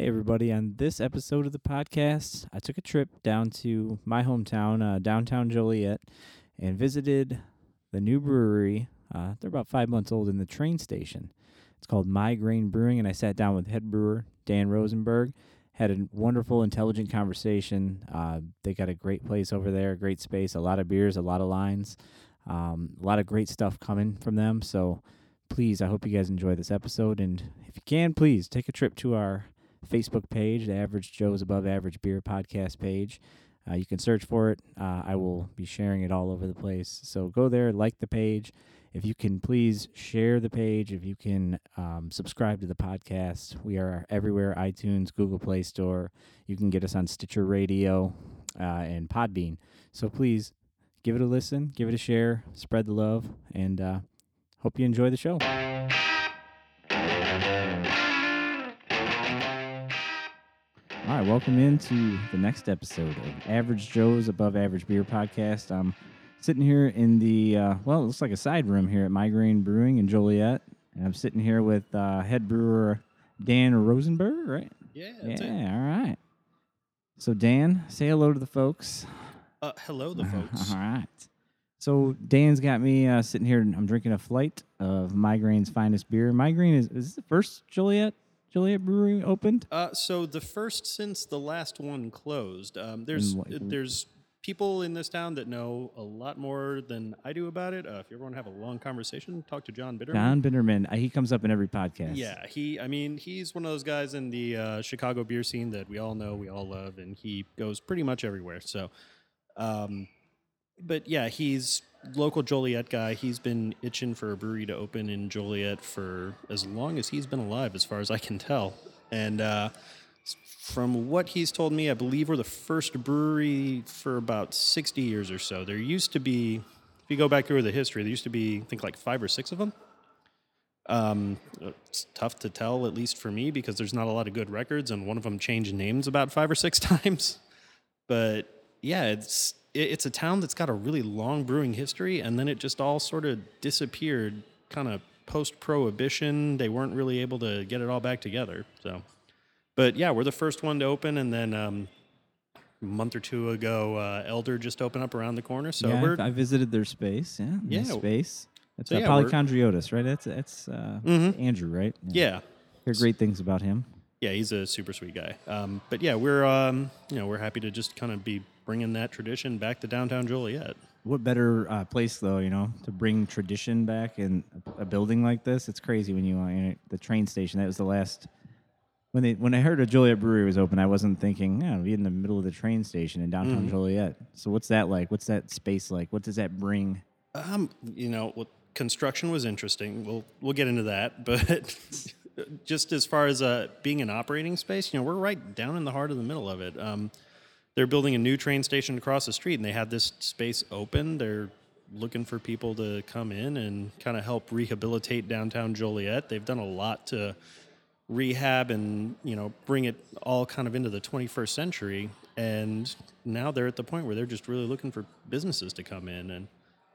Hey, everybody. On this episode of the podcast, I took a trip down to my hometown, uh, downtown Joliet, and visited the new brewery. Uh, they're about five months old in the train station. It's called Migraine Brewing, and I sat down with head brewer Dan Rosenberg. Had a wonderful, intelligent conversation. Uh, they got a great place over there, great space, a lot of beers, a lot of lines, um, a lot of great stuff coming from them. So please, I hope you guys enjoy this episode. And if you can, please take a trip to our Facebook page, the Average Joe's Above Average Beer podcast page. Uh, you can search for it. Uh, I will be sharing it all over the place. So go there, like the page. If you can, please share the page. If you can um, subscribe to the podcast, we are everywhere iTunes, Google Play Store. You can get us on Stitcher Radio uh, and Podbean. So please give it a listen, give it a share, spread the love, and uh, hope you enjoy the show. All right, welcome into the next episode of Average Joe's Above Average Beer Podcast. I'm sitting here in the, uh, well, it looks like a side room here at Migraine Brewing in Joliet. And I'm sitting here with uh, head brewer Dan Rosenberg, right? Yeah, that's it. yeah, all right. So, Dan, say hello to the folks. Uh, hello, the folks. All right. So Dan's got me uh, sitting here. and I'm drinking a flight of Migraine's finest beer. Migraine is, is this the first Joliet Joliet Brewery opened? Uh, so the first since the last one closed. Um, there's there's people in this town that know a lot more than I do about it. Uh, if you ever want to have a long conversation, talk to John Bitterman. John Binderman. Uh, he comes up in every podcast. Yeah, he. I mean, he's one of those guys in the uh, Chicago beer scene that we all know, we all love, and he goes pretty much everywhere. So, um, but yeah, he's local Joliet guy. He's been itching for a brewery to open in Joliet for as long as he's been alive, as far as I can tell. And uh, from what he's told me, I believe we're the first brewery for about sixty years or so. There used to be, if you go back through the history, there used to be, I think, like five or six of them. Um, it's tough to tell, at least for me, because there's not a lot of good records, and one of them changed names about five or six times. But yeah, it's it, it's a town that's got a really long brewing history, and then it just all sort of disappeared, kind of post prohibition. They weren't really able to get it all back together. So, but yeah, we're the first one to open, and then um, a month or two ago, uh, Elder just opened up around the corner. So yeah, we're I visited their space. Yeah, nice Yeah. space. That's So uh, yeah, Polychondriotis, right? That's that's uh, Mhm. Andrew, right? yeah. Hear great things about him. Yeah, he's a super sweet guy. Um, but yeah, we're um, you know we're happy to just kind of be bringing that tradition back to downtown Joliet. What better uh, place, though, you know, to bring tradition back in a, a building like this? It's crazy when you, uh, you know, the train station. That was the last when they when I heard a Joliet brewery was open. I wasn't thinking, yeah, be in the middle of the train station in downtown Mm-hmm. Joliet. So what's that like? What's that space like? What does that bring? Um, you know, well, construction was interesting. We'll we'll get into that, but just as far as uh, being an operating space, you know, we're right down in the heart of the middle of it. Um, they're building a new train station across the street, and they had this space open. They're looking for people to come in and kind of help rehabilitate downtown Joliet. They've done a lot to rehab and you know bring it all kind of into the 21st century and now they're at the point where they're just really looking for businesses to come in and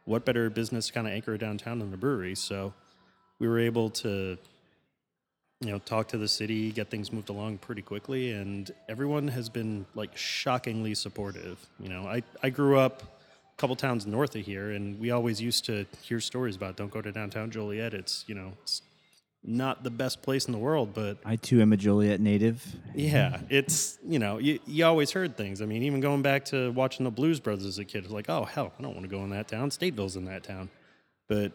what better business to kind of anchor downtown than a brewery so we were able to you know talk to the city get things moved along pretty quickly and everyone has been like shockingly supportive you know i, I grew up a couple towns north of here and we always used to hear stories about don't go to downtown joliet it's you know it's not the best place in the world but I too am a Joliet native. yeah, it's you know you, you always heard things. I mean, even going back to watching the Blues Brothers as a kid, it's like, oh hell, I don't want to go in that town. Stateville's in that town, but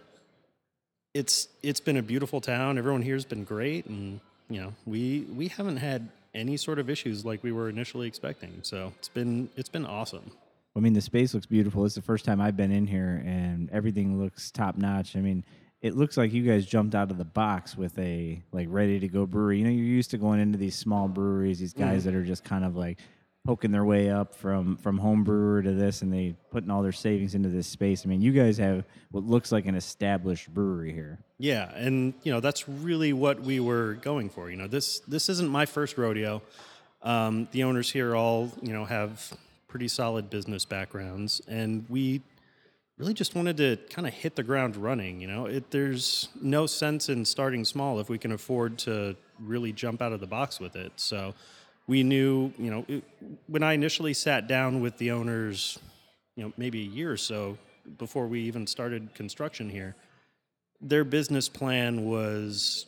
it's it's been a beautiful town. Everyone here's been great, and you know we we haven't had any sort of issues like we were initially expecting. So it's been it's been awesome. I mean, the space looks beautiful. It's the first time I've been in here, and everything looks top notch. I mean, it looks like you guys jumped out of the box with a like ready to go brewery. You know, you're used to going into these small breweries, these guys mm. that are just kind of like poking their way up from from home brewer to this, and they putting all their savings into this space. I mean, you guys have what looks like an established brewery here. Yeah, and you know that's really what we were going for. You know, this this isn't my first rodeo. Um, the owners here all you know have pretty solid business backgrounds, and we really just wanted to kind of hit the ground running. You know, it, there's no sense in starting small if we can afford to really jump out of the box with it. So we knew, you know, it, when I initially sat down with the owners, you know, maybe a year or so before we even started construction here, their business plan was,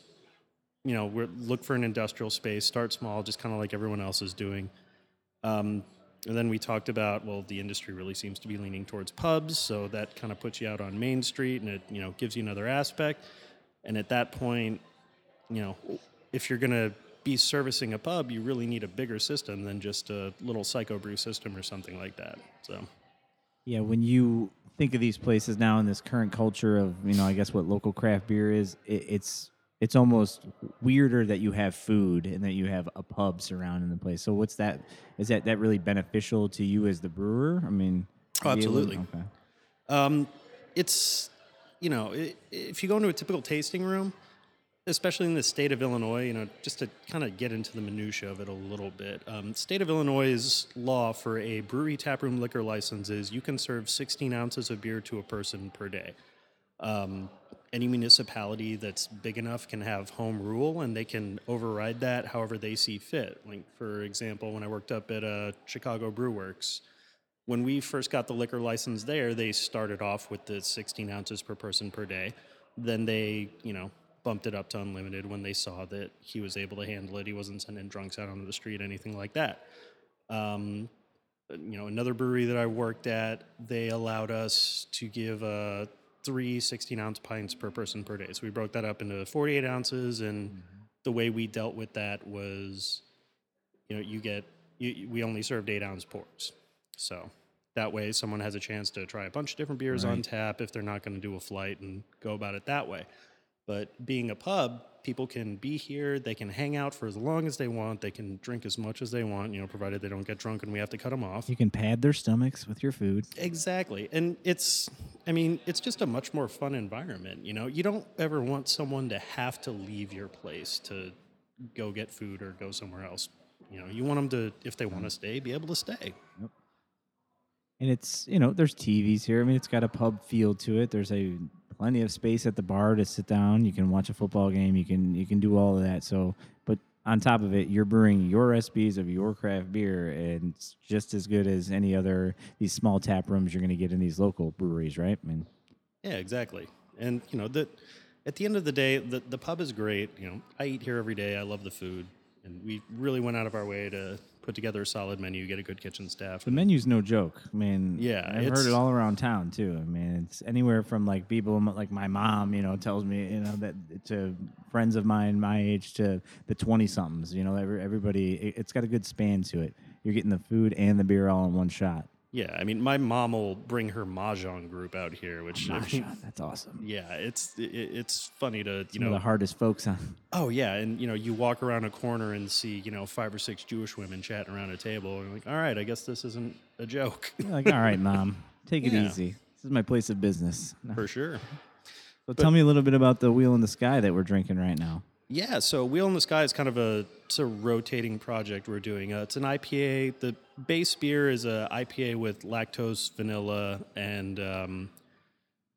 you know, we're, look for an industrial space, start small, just kind of like everyone else is doing. Um, and then we talked about, well, the industry really seems to be leaning towards pubs, so that kind of puts you out on Main Street, and it, you know, gives you another aspect. And at that point, you know, if you're going to be servicing a pub, you really need a bigger system than just a little Sabco brew system or something like that. So, Yeah, when you think of these places now in this current culture of you know, I guess what local craft beer is, it, it's it's almost weirder that you have food and that you have a pub surrounding the place. So what's that? Is that that really beneficial to you as the brewer? I mean, Oh, to be able- absolutely. Okay. Um, it's you know if you go into a typical tasting room, especially in the state of Illinois, you know, just to kind of get into the minutia of it a little bit. Um, state of Illinois' law for a brewery taproom liquor license is you can serve 16 ounces of beer to a person per day. Um, any municipality that's big enough can have home rule and they can override that however they see fit. Like, for example, when I worked up at uh, Chicago Brew Works, when we first got the liquor license there, they started off with the 16 ounces per person per day. Then they, you know, bumped it up to unlimited when they saw that he was able to handle it. He wasn't sending drunks out onto the street, anything like that. Um, you know, another brewery that I worked at, they allowed us to give uh, three 16 ounce pints per person per day. So we broke that up into 48 ounces, and the way we dealt with that was, you know, you get, you, we only served eight ounce pours. So that way, someone has a chance to try a bunch of different beers on tap if they're not going to do a flight and go about it that way. But being a pub, people can be here, they can hang out for as long as they want, they can drink as much as they want, you know, provided they don't get drunk and we have to cut them off. You can pad their stomachs with your food. Exactly. And it's, I mean, it's just a much more fun environment. You know, you don't ever want someone to have to leave your place to go get food or go somewhere else. You know, you want them to, if they want to stay, be able to stay. and it's you know there's TVs here. I mean, it's got a pub feel to it. There's a plenty of space at the bar to sit down. You can watch a football game. You can you can do all of that. So, but on top of it, you're brewing your recipes of your craft beer, and it's just as good as any other these small tap rooms you're going to get in these local breweries, right? I mean, Yeah, exactly. And you know, that at the end of the day, the the pub is great. You know, I eat here every day. I love the food, and we really went out of our way to put together a solid menu, get a good kitchen staff. the menu's no joke. I mean, Yeah, I've heard it all around town too. I mean, it's anywhere from like people like my mom, you know, tells me, you know, that to friends of mine my age to the twenty somethings. You know, every, everybody, it, it's got a good span to it. You're getting the food and the beer all in one shot. Yeah, I mean, my mom will bring her mahjong group out here, which I mean, that's awesome. yeah, it's it, it's funny to you Some know the hardest folks on. Oh yeah, and you know you walk around a corner and see you know five or six Jewish women chatting around a table, and you're like, all right, I guess this isn't a joke You're like, all right, mom, take it Yeah. easy. This is my place of business. for sure. So tell me a little bit about the wheel in the sky that we're drinking right now. Yeah, so Wheel in the Sky is kind of a it's a rotating project we're doing. Uh, it's an IPA. The base beer is a IPA with lactose, vanilla, and um,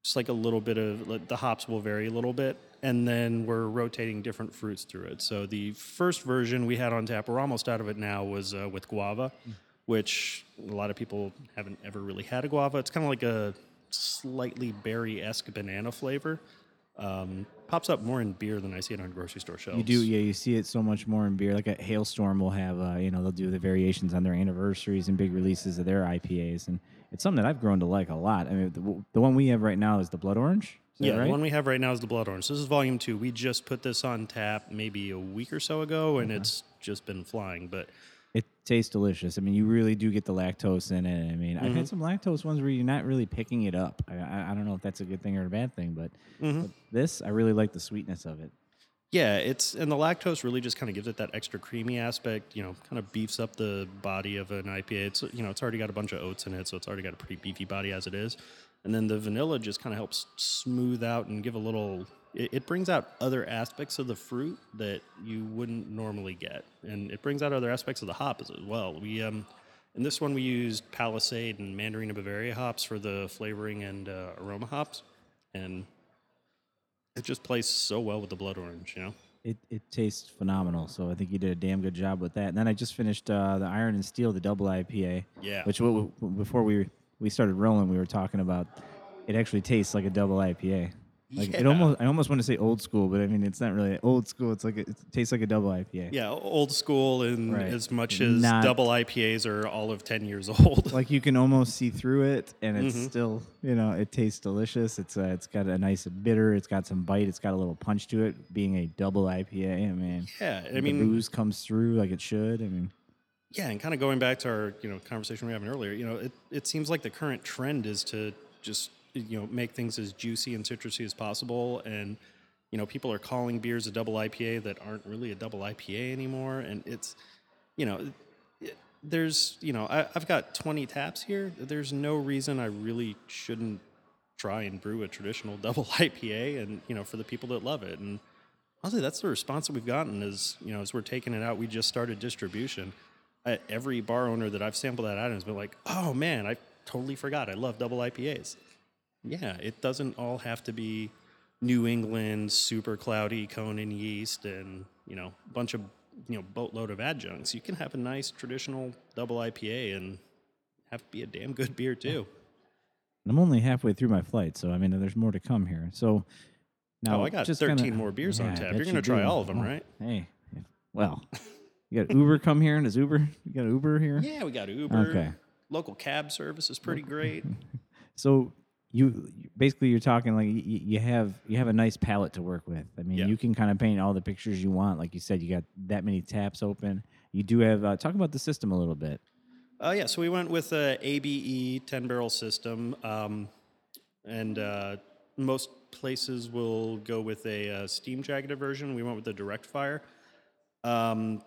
just like a little bit of the hops will vary a little bit, and then we're rotating different fruits through it. So the first version we had on tap, we're almost out of it now, was uh, with guava, which a lot of people haven't ever really had a guava. It's kind of like a slightly berry esque banana flavor. Um, pops up more in beer than I see it on grocery store shelves. You do, yeah. You see it so much more in beer. Like a Hailstorm will have, uh, you know, they'll do the variations on their anniversaries and big releases of their IPAs, and it's something that I've grown to like a lot. I mean, the, the one we have right now is the Blood Orange. Yeah, right? the one we have right now is the Blood Orange. This is volume two. We just put this on tap maybe a week or so ago, and it's just been flying. But It tastes delicious. I mean, you really do get the lactose in it. I mean, I've Mm-hmm. had some lactose ones where you're not really picking it up. I, I, I don't know if that's a good thing or a bad thing, but, Mm-hmm. but this, I really like the sweetness of it. yeah, it's and the lactose really just kind of gives it that extra creamy aspect. You know, kind of beefs up the body of an IPA. It's you know, it's already got a bunch of oats in it, so it's already got a pretty beefy body as it is. And then the vanilla just kind of helps smooth out and give a little. It, it brings out other aspects of the fruit that you wouldn't normally get, and it brings out other aspects of the hop as well. We um, in this one we used Palisade and Mandarina Bavaria hops for the flavoring and uh, aroma hops, and it just plays so well with the blood orange. You know. it, it tastes phenomenal. So I think you did a damn good job with that. And then I just finished uh, the Iron and Steel, the double IPA. Yeah. Which before we we started rolling, we were talking about. It actually tastes like a double IPA. Like it almost, I almost want to say old school, but I mean it's not really old school. It's like a, it tastes like a double IPA. Yeah, old school, and Right. as much as Not- double IPAs are all of ten years old. Like you can almost see through it, and it's Mhm. still, you know, it tastes delicious. It's uh, it's got a nice bitter. It's got some bite. It's got a little punch to it. Being a double IPA, I mean, yeah, I the mean, booze comes through like it should. I mean, Yeah, and kind of going back to our you know conversation we were having earlier, you know, it, it seems like the current trend is to just you know make things as juicy and citrusy as possible, and you know people are calling beers a double IPA that aren't really a double IPA anymore, and it's you know. There's, you know, I, I've got 20 taps here. There's no reason I really shouldn't try and brew a traditional double IPA, and you know, for the people that love it. And honestly, that's the response that we've gotten. Is you know, as we're taking it out, we just started distribution every bar owner that I've sampled that item has been like, "Oh man, I totally forgot. I love double IPAs." Yeah, it doesn't all have to be New England super cloudy cone and yeast and you know a bunch of you know boatload of adjuncts. You can have a nice traditional double IPA and have it be a damn good beer too. I'm only halfway through my flight, so I mean, there's more to come here. So now, Oh, I got just 13 kinda- more beers on Yeah, I tap. You're gonna try do. all of 'em, Oh, right? Hey, well, you got Uber come here, and does Uber? You got Uber here? Yeah, we got Uber. Okay. Local cab service is pretty great. So you basically you're talking like you, you have you have a nice palette to work with. I mean, Yeah. you can kind of paint all the pictures you want. Like you said, you got that many taps open. You do have uh, talk about the system a little bit. Uh, yeah, so we went with a ABE 10 barrel system, um, and uh, most places will go with a, uh steam jacketed version. We went with the direct fire. Um,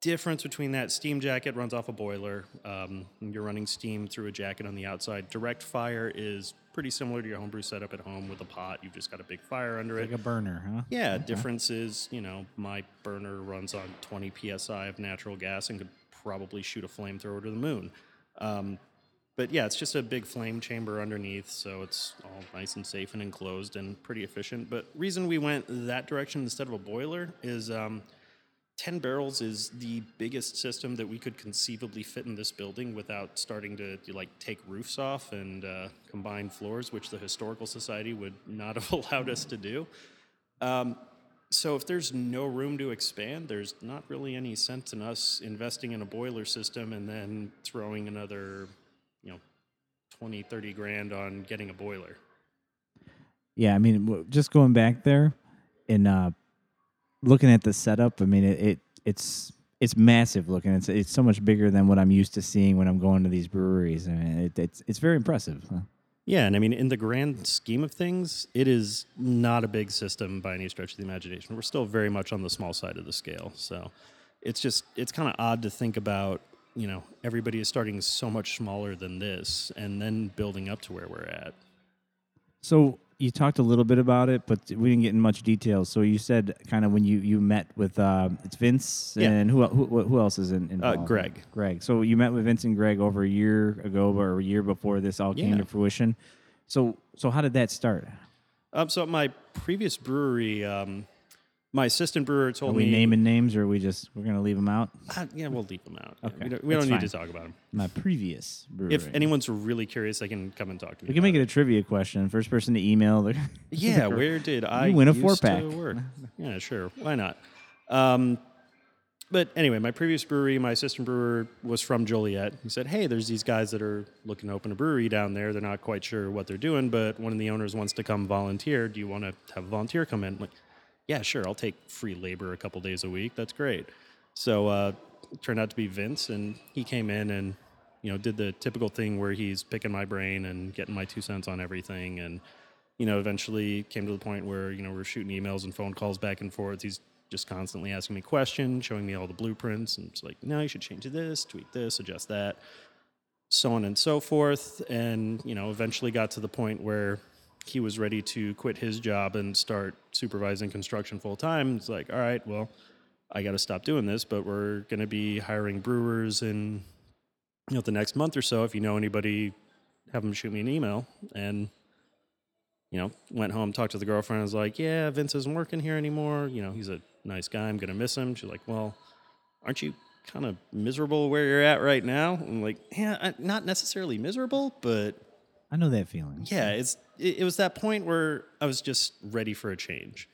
difference between that steam jacket runs off a boiler. Um, you're running steam through a jacket on the outside. Direct fire is pretty similar to your homebrew setup at home with a pot. You've just got a big fire under it. Like a burner, huh? Yeah, difference is, you know, my burner runs on 20 psi of natural gas and could probably shoot a flamethrower to the moon. Um, but yeah, it's just a big flame chamber underneath, so it's all nice and safe and enclosed and pretty efficient. But reason we went that direction instead of a boiler is um, 10 barrels is the biggest system that we could conceivably fit in this building without starting to, like take roofs off and uh, combine floors, which the historical society would not have allowed us to do. Um, so if there's no room to expand, there's not really any sense in us investing in a boiler system and then throwing another, you know, 20, 30 grand on getting a boiler. Yeah, I mean, just going back there and uh, looking at the setup. I mean, it, it it's it's massive looking. It's it's so much bigger than what I'm used to seeing when I'm going to these breweries. I mean, it, it's it's very impressive. huh? Yeah, and I mean, in the grand scheme of things, it is not a big system by any stretch of the imagination. We're still very much on the small side of the scale. So it's just, it's kind of odd to think about, you know, everybody is starting so much smaller than this and then building up to where we're at. So you talked a little bit about it, but we didn't get in much detail. So you said kind of when you, you met with uh, it's Vince Yeah. and who who who else is in, involved? Greg. Greg. So you met with Vince and Greg over a year ago or a year before this all came Yeah. to fruition. So so how did that start? Um, so at my previous brewery, um, my assistant brewer told Are we me. naming names or are we just we're gonna leave them out? Uh, yeah, we'll leave them out. Okay, we don't, we don't need to talk about them. My previous brewery. If anyone's really curious, they can come and talk to me. we can make about it a trivia question. First person to email. The Yeah, where did I win a four-pack. Yeah, sure. Why not? Um, but anyway, my previous brewery, my assistant brewer was from Joliet. He said, "Hey, there's these guys that are looking to open a brewery down there. They're not quite sure what they're doing, but one of the owners wants to come volunteer. Do you want to have a volunteer come in?" Like, yeah, sure. I'll take free labor a couple days a week. That's great. So uh, turned out to be Vince, and he came in and you know did the typical thing where he's picking my brain and getting my two cents on everything, and you know eventually came to the point where you know we're shooting emails and phone calls back and forth. He's just constantly asking me questions, showing me all the blueprints, and it's like, no, you should change this, tweak this, adjust that, so on and so forth. And you know eventually got to the point where he was ready to quit his job and start supervising construction full time. It's like, all right, well, I got to stop doing this, but we're going to be hiring brewers in you know the next month or so. If you know anybody, have them shoot me an email. And you know, went home, talked to the girlfriend. I was like, yeah, Vince isn't working here anymore. You know, he's a nice guy. I'm going to miss him. She's like, well, aren't you kind of miserable where you're at right now? I'm like, yeah, I- not necessarily miserable, but I know that feeling. yeah, it's it, it was that point where I was just ready for a change,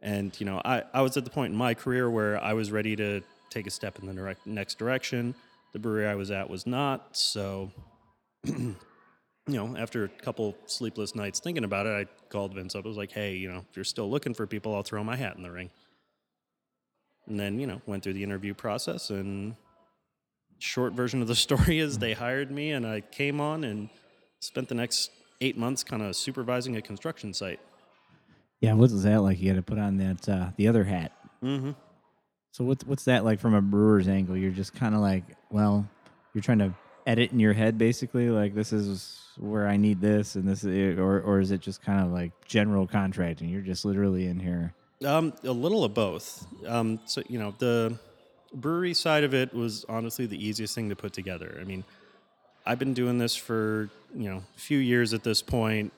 and you know, I I was at the point in my career where I was ready to take a step in the direct, next direction. The brewery I was at was not, so you know, after a couple sleepless nights thinking about it, I called Vince up. I was like, hey, you know, if you're still looking for people, I'll throw my hat in the ring. And then you know, went through the interview process and. Short version of the story is they hired me and I came on and spent the next eight months kind of supervising a construction site. Yeah, what was that like? You had to put on that uh, the other hat. Mm-hmm. So what's what's that like from a brewer's angle? You're just kind of like, well, you're trying to edit in your head, basically. Like this is where I need this, and this, is, or or is it just kind of like general contracting? You're just literally in here. Um, a little of both. Um, so you know, the brewery side of it was honestly the easiest thing to put together. I mean, I've been doing this for you know a few years at this point.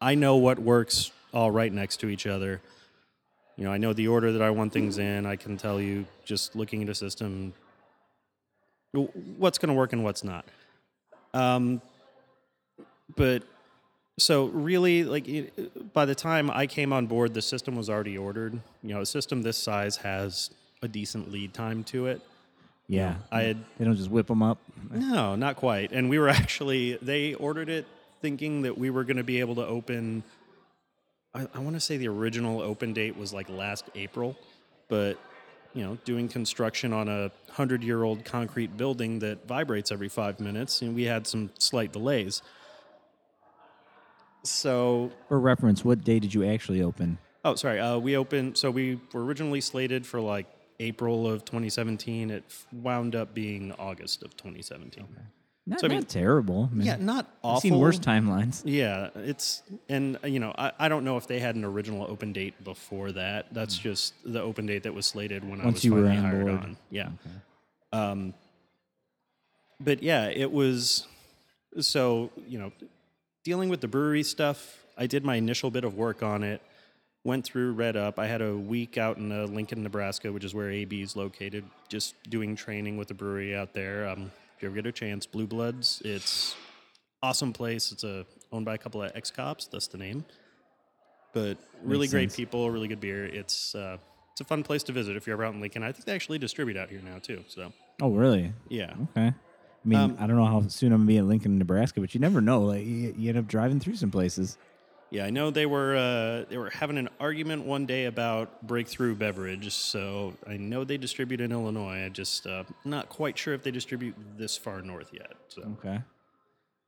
I know what works all right next to each other. You know, I know the order that I want things in. I can tell you just looking at a system what's going to work and what's not. Um, but so really, like by the time I came on board, the system was already ordered. You know, a system this size has a decent lead time to it. Yeah, I had they don't just whip them up. no, not quite. And we were actually they ordered it thinking that we were going to be able to open. I, I want to say the original open date was like last April, but you know, doing construction on a hundred-year-old concrete building that vibrates every five minutes, and we had some slight delays. So For reference, what day did you actually open? Oh, sorry. Uh, we opened. So we were originally slated for like April of 2017. It wound up being August of 2017. Not, So, I mean- not terrible. I mean, Yeah, not awful. I've seen worse timelines. Yeah, it's and you know I, I don't know if they had an original open date before that. That's Hmm. just the open date that was slated when I was you were finally on hired board. on. Yeah. Um, but yeah, it was so you know dealing with the brewery stuff. I did my initial bit of work on it. Went through, read up. I had a week out in uh, Lincoln, Nebraska, which is where AB is located, just doing training with the brewery out there. Um, if you ever get a chance, Blue Bloods. It's awesome place. It's a owned by a couple of ex cops. That's the name. But really Makes great sense. people, really good beer. It's uh, it's a fun place to visit if you're ever out in Lincoln. I think they actually distribute out here now too. So Oh, really? yeah, Okay. I mean, Um, I don't know how soon I'm gonna be in Lincoln, Nebraska, but you never know. Like, you, you end up driving through some places. Yeah. I know they were uh, they were having an argument one day about Breakthru Beverage. So I know they distribute in Illinois. I just uh, not quite sure if they distribute this far north yet. So, Okay.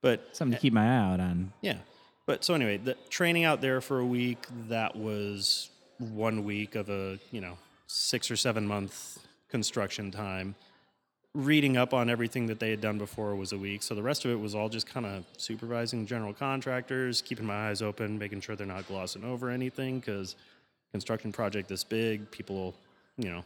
but Something to keep my eye out on. Yeah. But so anyway, the training out there for a week, that was one week of a, you know, six or seven month construction time. Reading up on everything that they had done before was a week. So the rest of it was all just kind of supervising general contractors, keeping my eyes open, making sure they're not glossing over anything because construction project this big, people, you know,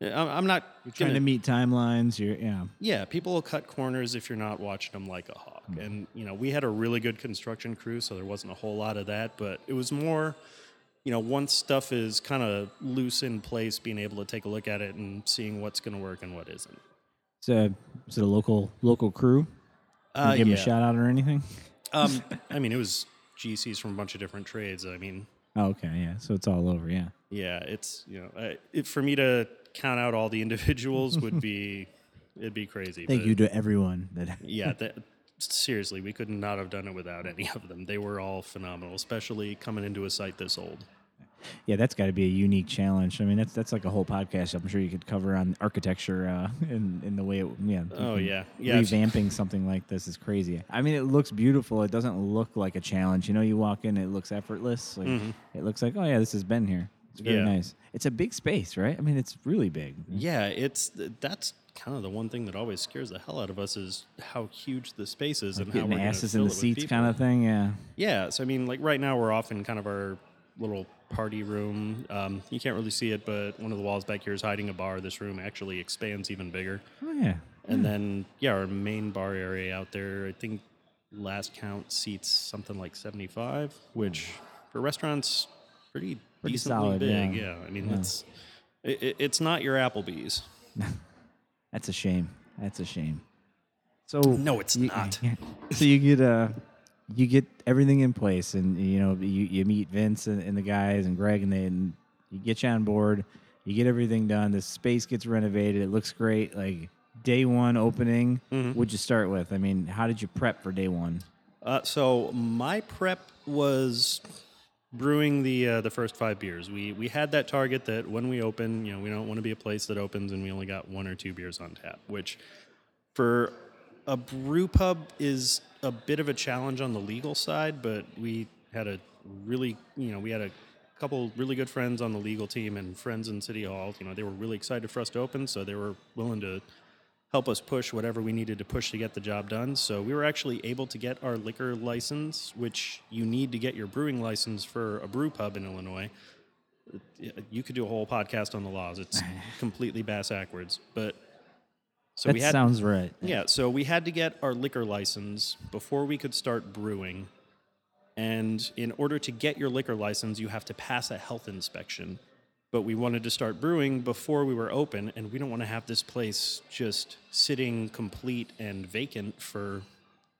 I'm I'm not Trying gonna- to meet timelines. You're yeah. yeah, people will cut corners if you're not watching them like a hawk. Hmm. And you know, we had a really good construction crew, so there wasn't a whole lot of that. But it was more, you know, once stuff is kind of loose in place, being able to take a look at it and seeing what's going to work and what isn't. So, Is it a local local crew? Uh, give them yeah. a shout out or anything? Um, I mean, it was GCs from a bunch of different trades. I mean, Oh, okay, yeah. So it's all over. Yeah. yeah, it's you know, uh, it, for me to count out all the individuals would be, it'd be crazy. Thank you to everyone that. yeah, that, seriously, we could not have done it without any of them. They were all phenomenal, especially coming into a site this old. Yeah, that's got to be a unique challenge. I mean, that's that's like a whole podcast. I'm sure you could cover on architecture uh, in in the way it yeah. Oh yeah, yeah. Revamping something like this is crazy. I mean, it looks beautiful. It doesn't look like a challenge. You know, you walk in, it looks effortless. Like, Mhm. It looks like, oh yeah, this has been here. It's very Yeah. nice. It's a big space, right? I mean, it's really big. Yeah, it's that's kind of the one thing that always scares the hell out of us is how huge the space is and how Getting we're gonna asses in the seats, kind of thing. Yeah. Yeah, so I mean, like right now we're off in kind of our little party room. Um, you can't really see it, but one of the walls back here is hiding a bar. This room actually expands even bigger. Oh yeah. And then, yeah, our main bar area out there, I think last count seats something like 75, which for restaurants pretty, Pretty decently solid, big. yeah. I mean, Yeah. it's it, it- it's not your Applebee's. That's a shame. That's a shame. So No, it's you- not. so you get uh you get everything in place, and you know you, you meet Vince and, and the guys and Greg, and they and you get you on board. You get everything done. The space gets renovated. It looks great. Like day one opening, Mhm. what'd you start with? I mean, how did you prep for day one? Uh, so my prep was brewing the uh, the first five beers. We we had that target that when we open, you know, we don't want to be a place that opens and we only got one or two beers on tap, which for a brew pub is a bit of a challenge on the legal side, but we had a really, you know, we had a couple really good friends on the legal team and friends in City Hall. You know, they were really excited for us to open, so they were willing to help us push whatever we needed to push to get the job done. So we were actually able to get our liquor license, which you need to get your brewing license for a brew pub in Illinois. You could do a whole podcast on the laws. It's completely bass backwards, but so that we had sounds right. yeah, so we had to get our liquor license before we could start brewing. And in order to get your liquor license, you have to pass a health inspection. But we wanted to start brewing before we were open, and we don't want to have this place just sitting complete and vacant for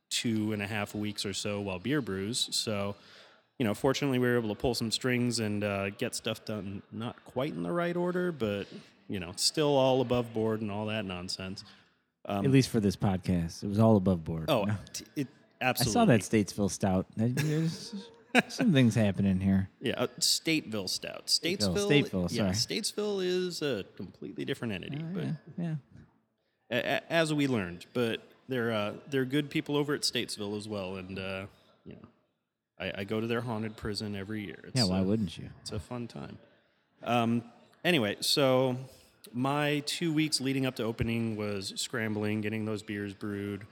two and a half weeks or so while beer brews. So, you know, fortunately, we were able to pull some strings and uh, get stuff done not quite in the right order, but, you know, still all above board and all that nonsense. At least for this podcast, it was all above board. Oh, No. it I saw that Statesville Stout. Some things happening here. Yeah, uh, Stateville Stout. Statesville. Stateville, Yeah, sorry. Statesville is a completely different entity, Oh, but yeah, yeah. a- a- as we learned, but they're uh, they're good people over at Statesville as well, and uh, you know, I, I go to their haunted prison every year. It's, Yeah, why uh, wouldn't you? It's a fun time. Um, anyway, so my two weeks leading up to opening was scrambling, getting those beers brewed.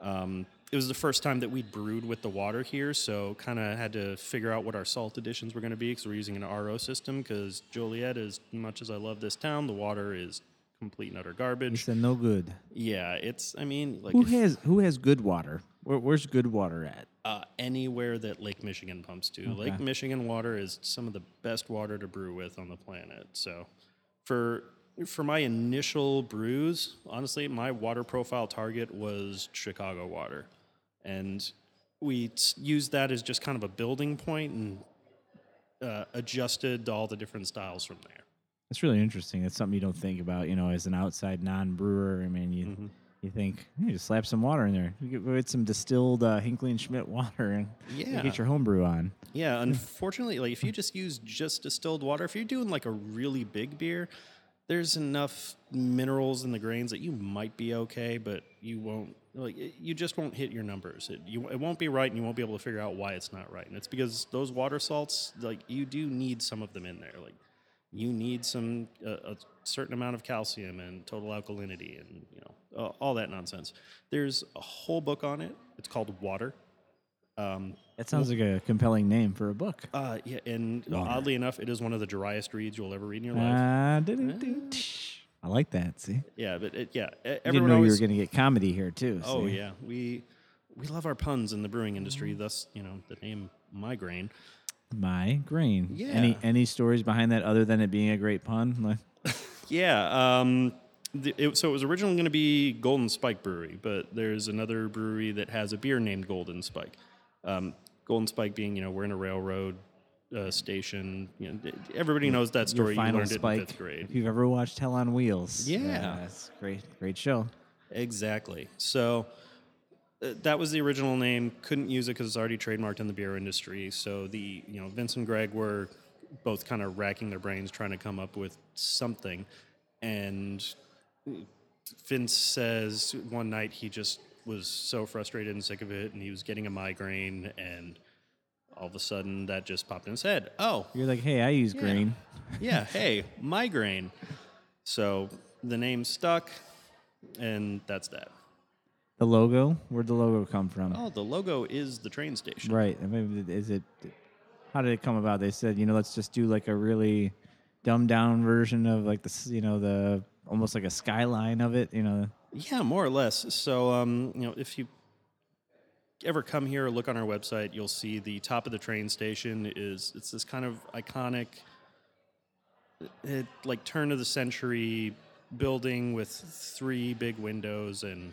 Um, it was the first time that we'd brewed with the water here, so kind of had to figure out what our salt additions were going to be because we're using an RO system. Because Joliet, as much as I love this town, the water is complete and utter garbage. said no good. Yeah, it's. I mean, like Who if- has who has good water? Where, where's good water at? uh, anywhere that Lake Michigan pumps to. Okay. Lake Michigan water is some of the best water to brew with on the planet. So, for for my initial brews, honestly, my water profile target was Chicago water, and we used that as just kind of a building point and uh, adjusted all the different styles from there. That's really interesting. That's something you don't think about, you know, as an outside non-brewer. I mean, you Mm-hmm. you think hey, just slap some water in there. You get, some distilled uh, Hinckley and Schmitt water and you Yeah. get your homebrew on. Yeah, unfortunately, like if you just use just distilled water, if you're doing like a really big beer, there's enough minerals in the grains that you might be okay, but you won't like you just won't hit your numbers. It you it won't be right, and you won't be able to figure out why it's not right. And it's because those water salts, like you do need some of them in there. Like you need some uh, a certain amount of calcium and total alkalinity, and you know uh, all that nonsense. There's a whole book on it. It's called Water. Um, That sounds like a compelling name for a book. uh, yeah, and Water. oddly enough, it is one of the driest reads you'll ever read in your life. I like that. See, yeah, but it, yeah, everyone know you were going to get comedy here too. oh see? yeah, we we love our puns in the brewing industry. Thus, you know, the name migraine. my grain. Yeah. Any any stories behind that other than it being a great pun? Like, Yeah. Um, the, it, so it was originally going to be Golden Spike Brewery, but there's another brewery that has a beer named Golden Spike. Um, Golden Spike being, you know, we're in a railroad uh, station. You know, everybody knows that story. your You final learned it in fifth grade. If you've ever watched Hell on Wheels, Yeah. that's great. Great show. Exactly. So uh, that was the original name. Couldn't use it because it's already trademarked in the beer industry. So the you know Vince and Greg were both kind of racking their brains trying to come up with something, and Vince says one night he just was so frustrated and sick of it, and he was getting a migraine, and all of a sudden that just popped in his head. Oh, You're like, hey, I use grain. yeah, hey, migraine. So the name stuck, and that's that. The logo, where'd the logo come from? Oh, the logo is the train station. Right. I mean, is it? How did it come about? They said, you know, let's just do like a really dumbed down version of like the, you know, the almost like a skyline of it. You know, Yeah, more or less. So, um, you know, if you ever come here or look on our website, you'll see the top of the train station is it's this kind of iconic, it, like turn of the century building with three big windows, and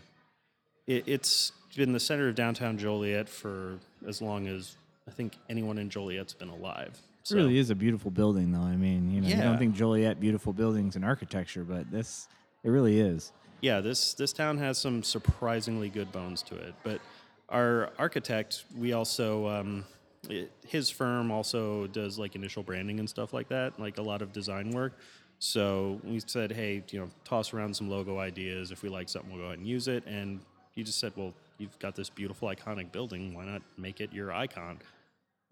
it, it's been the center of downtown Joliet for as long as I think anyone in Joliet's been alive. It really is a beautiful building, though. I mean, you know, you don't think Joliet beautiful buildings and architecture, but this it really is. yeah, this this town has some surprisingly good bones to it. But our architect, we also um, it, his firm also does like initial branding and stuff like that, like a lot of design work. So we said, hey, you know, toss around some logo ideas. If we like something, we'll go ahead and use it. And he just said, well, you've got this beautiful iconic building. Why not make it your icon?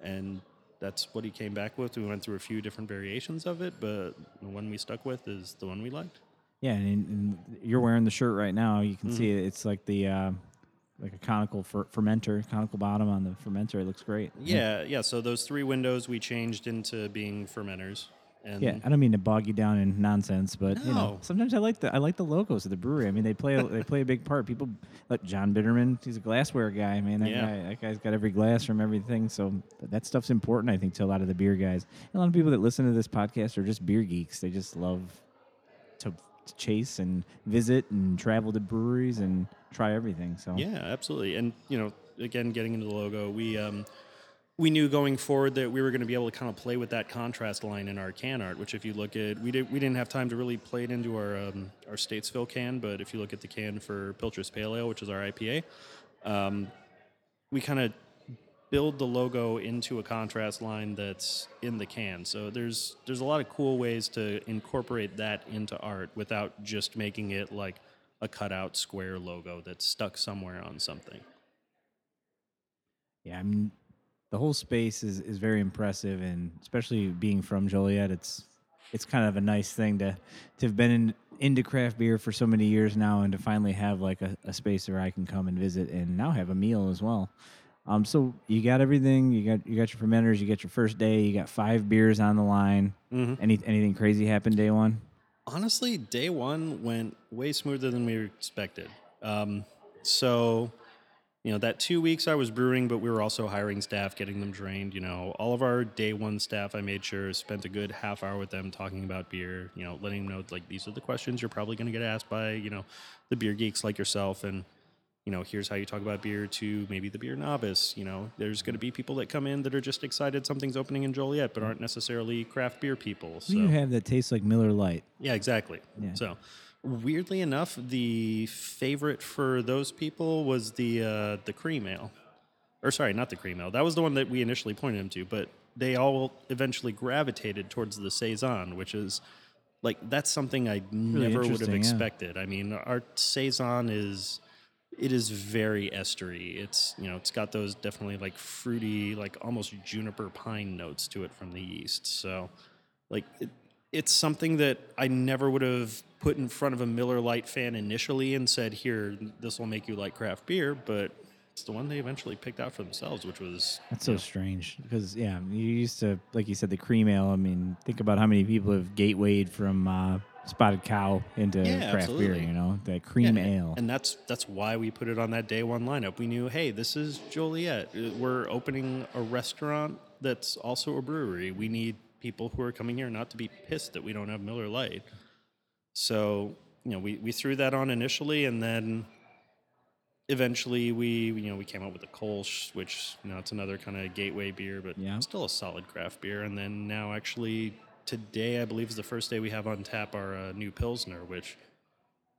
And that's what he came back with. We went through a few different variations of it, but the one we stuck with is the one we liked. Yeah, and, and you're wearing the shirt right now. You can see Mm-hmm. it. It's like the uh, like a conical fer- fermenter, conical bottom on the fermenter. It looks great. Yeah, yeah. So those three windows we changed into being fermenters, and Yeah, I don't mean to bog you down in nonsense, but you know, No. sometimes I like the I like the logos of the brewery. I mean, they play a, they play a big part. People like John Bitterman, he's a glassware guy. Man, that Yeah. guy that guy's got every glass from everything. So that stuff's important, I think, to a lot of the beer guys. A lot of people that listen to this podcast are just beer geeks. They just love to, to chase and visit and travel to breweries and try everything. So yeah, absolutely. And you know, again, getting into the logo, we um, we knew going forward that we were going to be able to kind of play with that contrast line in our can art. Which, if you look at, we did we didn't have time to really play it into our um, our Statesville can, but if you look at the can for Pilcher's Pale Ale, which is our IPA, um, we kind of build the logo into a contrast line that's in the can. So there's there's a lot of cool ways to incorporate that into art without just making it like a cutout square logo that's stuck somewhere on something. Yeah, I mean, the whole space is, is very impressive, and especially being from Joliet, it's it's kind of a nice thing to to have been in, into craft beer for so many years now, and to finally have like a, a space where I can come and visit, and now have a meal as well. Um, so you got everything. You got you got your fermenters. You got your first day. You got five beers on the line. Mhm. Any anything crazy happened day one? Honestly, day one went way smoother than we expected. Um, so, you know, that two weeks I was brewing, but we were also hiring staff, getting them trained. You know, all of our day one staff, I made sure spent a good half hour with them talking about beer. You know, letting them know like these are the questions you're probably going to get asked by you know the beer geeks like yourself, and you know, here's how you talk about beer to maybe the beer novice. You know, there's going to be people that come in that are just excited something's opening in Joliet, but aren't necessarily craft beer people. So you have that tastes like Miller Lite? yeah, exactly. Yeah. So, weirdly enough, the favorite for those people was the uh, the cream ale, or sorry, not the cream ale. That was the one that we initially pointed them to, but they all eventually gravitated towards the saison, which is like that's something I never would have interesting, yeah. expected. I mean, our saison is it is very estery. It's you know it's got those definitely like fruity, like almost juniper pine notes to it from the yeast. So like it, it's something that I never would have put in front of a Miller Lite fan initially and said, "Here, this will make you like craft beer," but it's the one they eventually picked out for themselves, which was That's so strange because yeah, you used to like you said the cream ale. I mean, think about how many people have gatewayed from uh, Spotted Cow into Yeah, craft beer. You know, that cream Yeah, ale. and that's that's why we put it on that day one lineup. We knew, hey, this is Joliet. Uh, We're opening a restaurant that's also a brewery. We need people who are coming here not to be pissed that we don't have Miller Lite. So you know, we we threw that on initially, and then eventually we you know we came up with a Kolsch, which you know it's another kind of gateway beer, but Yeah. still a solid craft beer. And then now actually today, I believe is the first day we have on tap our uh, new Pilsner, which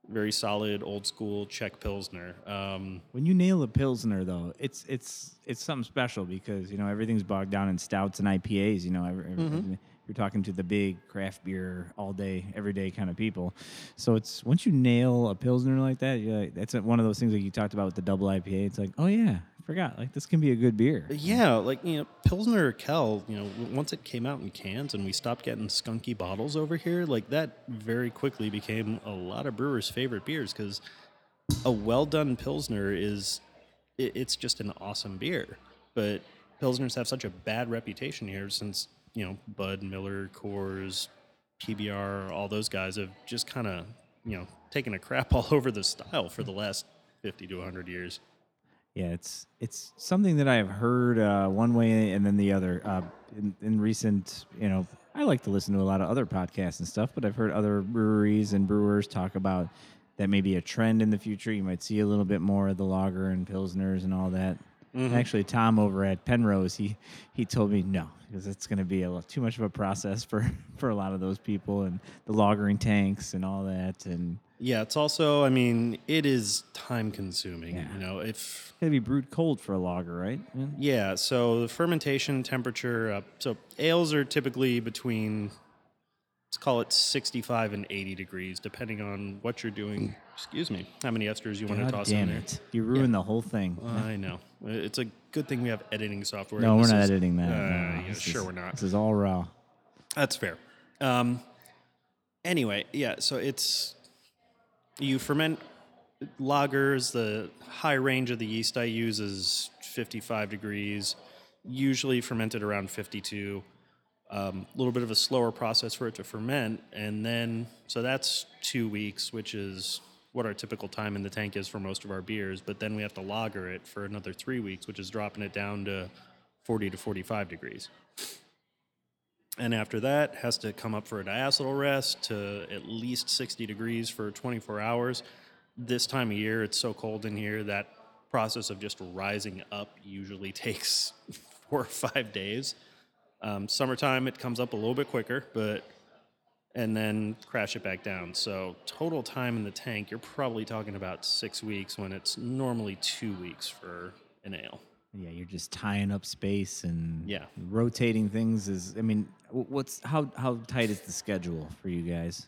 very solid old school Czech Pilsner. Um, when you nail a pilsner, though, it's it's it's something special because you know everything's bogged down in stouts and IPAs. You know, every, every- Mm-hmm. you're talking to the big craft beer all day, every day kind of people. So it's once you nail a pilsner like that, you're like, that's one of those things like you talked about with the double IPA. It's like, oh yeah, I forgot. Like this can be a good beer. yeah, like you know, Pilsner Urquell. You know, once it came out in cans and we stopped getting skunky bottles over here, like that very quickly became a lot of brewers' favorite beers because a well done Pilsner is it, it's just an awesome beer. But Pilsners have such a bad reputation here since you know Bud Miller, Coors, PBR, all those guys have just kind of you know taken a crap all over the style for the last fifty to hundred years. Yeah, it's it's something that I have heard uh, one way and then the other. Uh, in, in recent, you know, I like to listen to a lot of other podcasts and stuff, but I've heard other breweries and brewers talk about that may be a trend in the future. You might see a little bit more of the lager and pilsners and all that. Actually, Tom over at Penrose, he he told me no because it's going to be a lot, too much of a process for for a lot of those people and the lagering tanks and all that and Yeah, it's also, I mean, it is time consuming. Yeah. You know, if it's to be brewed cold for a lager, right? Yeah. Yeah, so the fermentation temperature, uh, so ales are typically between, let's call it 65 and 80 degrees, depending on what you're doing. Excuse me, how many esters you want to toss damn in there. it! You ruined the whole thing. I know. It's a good thing we have editing software. no, we're not is- editing that. Uh, No, yeah, sure, is- we're not. This is all raw. That's fair. Um, anyway, yeah, so it's you ferment lagers. The high range of the yeast I use is 55 degrees, usually fermented around 52. A little bit of a slower process for it to ferment, and then so that's two weeks, which is what our typical time in the tank is for most of our beers. But then we have to lager it for another three weeks, which is dropping it down to 40 to 45 degrees and after that has to come up for a diacetyl rest to at least 60 degrees for 24 hours. This time of year it's so cold in here that process of just rising up usually takes four or five days. Um, summertime it comes up a little bit quicker but and then crash it back down. So total time in the tank you're probably talking about six weeks when it's normally two weeks for an ale Yeah, you're just tying up space and Yeah. rotating things. Is I mean, what's how how tight is the schedule for you guys?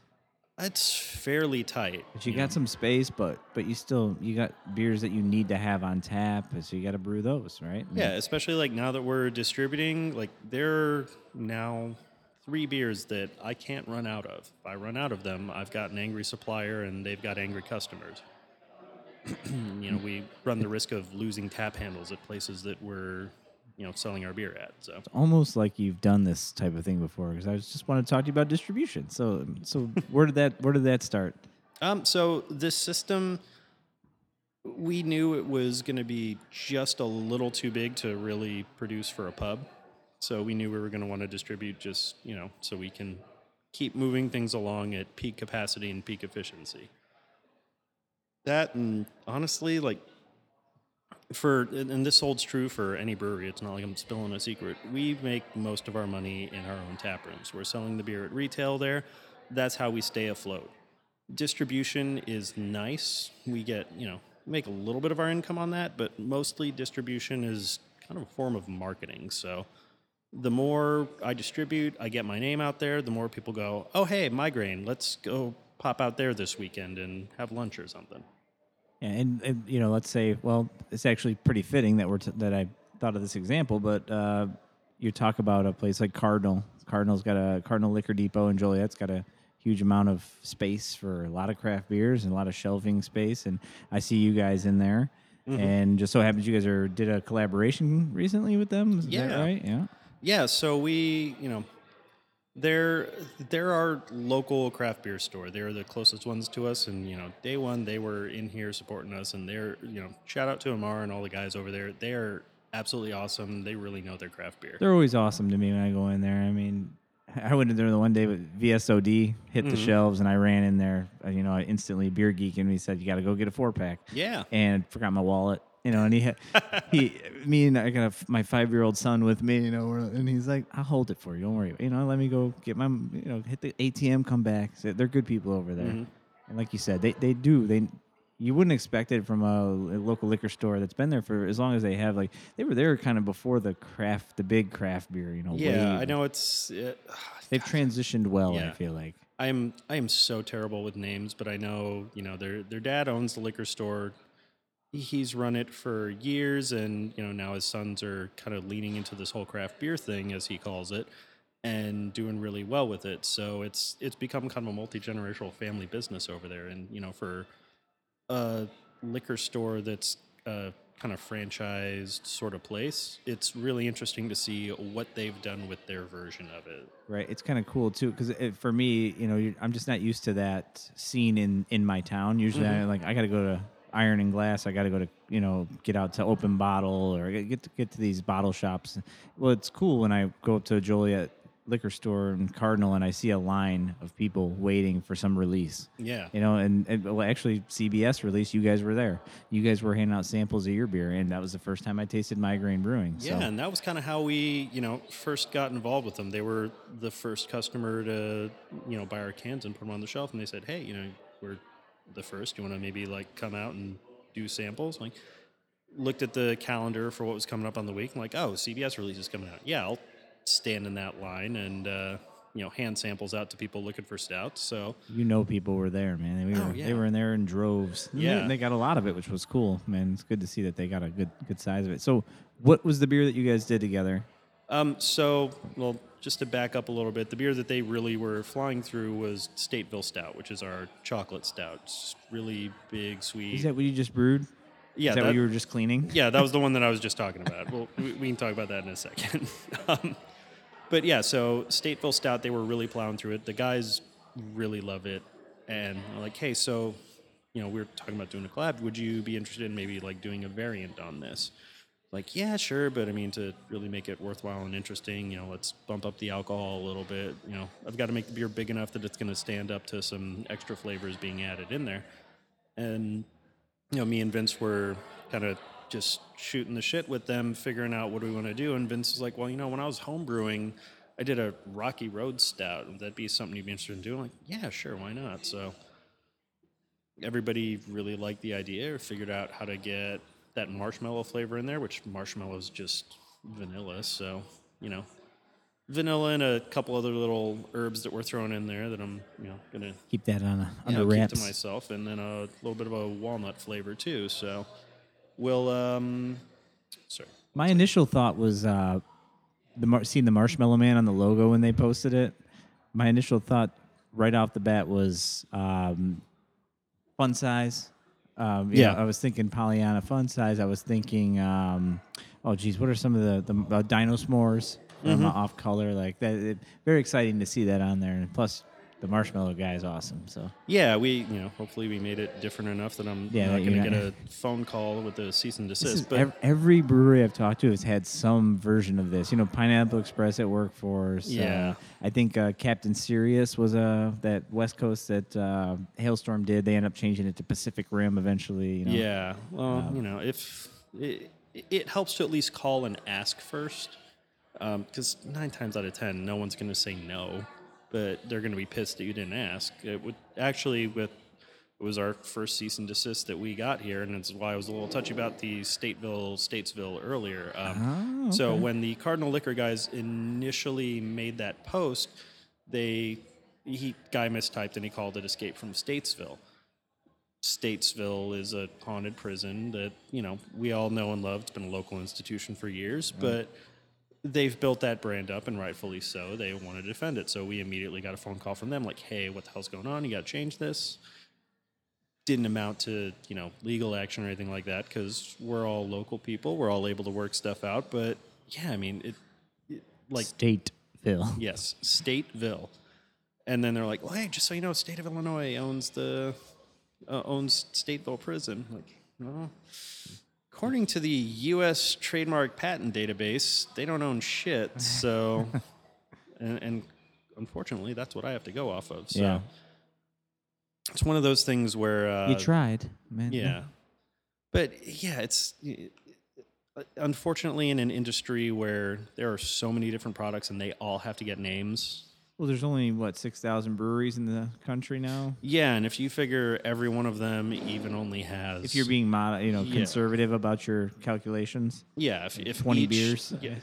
it's fairly tight But you you got know. some space, but but you still you got beers that you need to have on tap, so you got to brew those, right? I mean, Yeah, especially like now that we're distributing, like there are now three beers that I can't run out of. If I run out of them, I've got an angry supplier and they've got angry customers. you know, we run the risk of losing tap handles at places that we're, you know, selling our beer at. So it's almost like you've done this type of thing before. Because I was just want to talk to you about distribution. So so where did that where did that start? Um, so this system, we knew it was going to be just a little too big to really produce for a pub. So we knew we were going to want to distribute just, you know, so we can keep moving things along at peak capacity and peak efficiency. That and honestly, like for and this holds true for any brewery. It's not like I'm spilling a secret. We make most of our money in our own tap rooms. We're selling the beer at retail there. That's how we stay afloat. Distribution is nice. We get, you know, make a little bit of our income on that, but mostly distribution is kind of a form of marketing. So the more I distribute, I get my name out there, the more people go, "Oh, hey, migraine, let's go pop out there this weekend and have lunch or something." Yeah, and, and you know, let's say, well, it's actually pretty fitting that we're t- that I thought of this example, but uh, you talk about a place like Cardinal. Cardinal's got a Cardinal Liquor Depot in Joliet's got a huge amount of space for a lot of craft beers and a lot of shelving space, and I see you guys in there. And just so happens you guys are did a collaboration recently with them. Is that Yeah. right? Yeah. Yeah, so we, you know, they're they're our local craft beer store. They're the closest ones to us, and you know, day one they were in here supporting us, and they're you know, shout out to Amar and all the guys over there. They are absolutely awesome. They really know their craft beer. They're always awesome to me when I go in there. I mean, I went in there the one day with VSOD hit Mm-hmm. the shelves, and I ran in there. uh, You know, I instantly beer geek, and he said, "You got to go get a four pack." Yeah, and forgot my wallet. You know, and he he me and I got a my five year old son with me. You know, and he's like, "I'll hold it for you. Don't worry. You know, let me go get my you know hit the ATM, come back. So they're good people over there, Mm-hmm. and like you said, they they do they. You wouldn't expect it from a, a local liquor store that's been there for as long as they have. Like they were there kind of before the craft, the big craft beer. You know, yeah. wave. I know it's. It, They've transitioned well. I feel like. I am I am so terrible with names, but I know you know their their dad owns the liquor store. He's run it for years, and you know now his sons are kind of leaning into this whole craft beer thing, as he calls it, and doing really well with it. So it's it's become kind of a multi generational family business over there, and you know for a liquor store that's a kind of franchised sort of place, it's really interesting to see what they've done with their version of it. Right, it's kind of cool too because for me, you know, I'm just not used to that scene in in my town. Usually, I mm-hmm. like I got to go to iron and glass, I got to go to you know get out to open bottle or get get to, get to these bottle shops. Well, it's cool when I go up to a Joliet liquor store in Cardinal and I see a line of people waiting for some release. Yeah. You know, and, and well, actually, CBS release, you guys were there. You guys were handing out samples of your beer, and that was the first time I tasted Migraine Brewing. Yeah, and that was kind of how we, you know, first got involved with them. They were the first customer to, you know, buy our cans and put them on the shelf, and they said, "Hey, you know, we're the first. You want to maybe like come out and do samples?" Like, looked at the calendar for what was coming up on the week. I'm like, "Oh, CBS release is coming out. Yeah, I'll stand in that line and." uh you know, hand samples out to people looking for stouts. So You know, people were there, man. They were, Oh, yeah. they were in there in droves. They- Yeah. they got a lot of it, which was cool, man. It's good to see that they got a good good size of it. So, what was the beer that you guys did together? Um, so, well, just to back up a little bit, the beer that they really were flying through was Stateville Stout, which is our chocolate stout. It's really big, sweet. Is that what you just brewed? yeah, Is that, that- what you were just cleaning? yeah, that was the one that I was just talking about. Well, we, we can talk about that in a second. um, but yeah, so Stateville Stout, they were really plowing through it. The guys really love it, and like, hey, so you know, we are talking about doing a collab. Would you be interested in maybe like doing a variant on this? Like, yeah, sure, but I mean, to really make it worthwhile and interesting, you know, let's bump up the alcohol a little bit. You know, I've got to make the beer big enough that it's going to stand up to some extra flavors being added in there. And you know, me and Vince were kind of just shooting the shit with them, figuring out what do we want to do. And Vince was like, well, you know, when I was home brewing, I did a Rocky Road stout. Would that be something you'd be interested in doing? Like, yeah, sure, why not? So everybody really liked the idea or figured out how to get that marshmallow flavor in there, which marshmallow is just vanilla. So, you know, vanilla and a couple other little herbs that were thrown in there that I'm, you know, going to Keep that on a, you know, under keep wraps. to myself, and then a little bit of a walnut flavor too. So we'll um, sorry. My initial thought was uh, the mar- seeing the Marshmallow Man on the logo when they posted it. My initial thought right off the bat was um, fun size. Um, yeah, Yeah. I was thinking Pollyanna fun size. I was thinking, um, oh geez, what are some of the the uh, Dino S'mores from uh, off color like that? It, very exciting to see that on there, and plus the Marshmallow guy is awesome. So Yeah, we you know hopefully we made it different enough that I'm Yeah, not going to get a phone call with a cease and desist. But ev- every brewery I've talked to has had some version of this. You know, Pineapple Express at Workforce. Yeah. Uh, I think uh, Captain Sirius was uh, that West Coast that uh, Hailstorm did. They end up changing it to Pacific Rim eventually. You know? yeah, well, you know, if it, it helps to at least call and ask first, because nine times out of ten, no one's going to say no, but they're going to be pissed that you didn't ask. It would actually with it was our first cease and desist that we got here, and it's why I was a little touchy about the Stateville, Statesville earlier. Um, Oh, So when the Cardinal Liquor guys initially made that post, they he guy mistyped and he called it "Escape from Statesville." Statesville is a haunted prison that you know we all know and love. It's been a local institution for years, but they've built that brand up, and rightfully so. They want to defend it, so we immediately got a phone call from them, like, "Hey, what the hell's going on? You got to change this." Didn't amount to you know legal action or anything like that because we're all local people. We're all able to work stuff out. But yeah, I mean, it, it like Stateville. Yes, Stateville. And then they're like, "Well, hey, just so you know, state of Illinois owns the uh, owns Stateville Prison." Like, well, according to the U.S. Trademark Patent Database, they don't own shit. So, and, and unfortunately, that's what I have to go off of. So, Yeah. it's one of those things where uh, you tried, man. yeah. But yeah, it's unfortunately in an industry where there are so many different products and they all have to get names. Well, there's only what six thousand breweries in the country now. Yeah, and if you figure every one of them even only has If you're being mod- you know Yeah. conservative about your calculations, yeah, if, if 20 each- beers. yeah,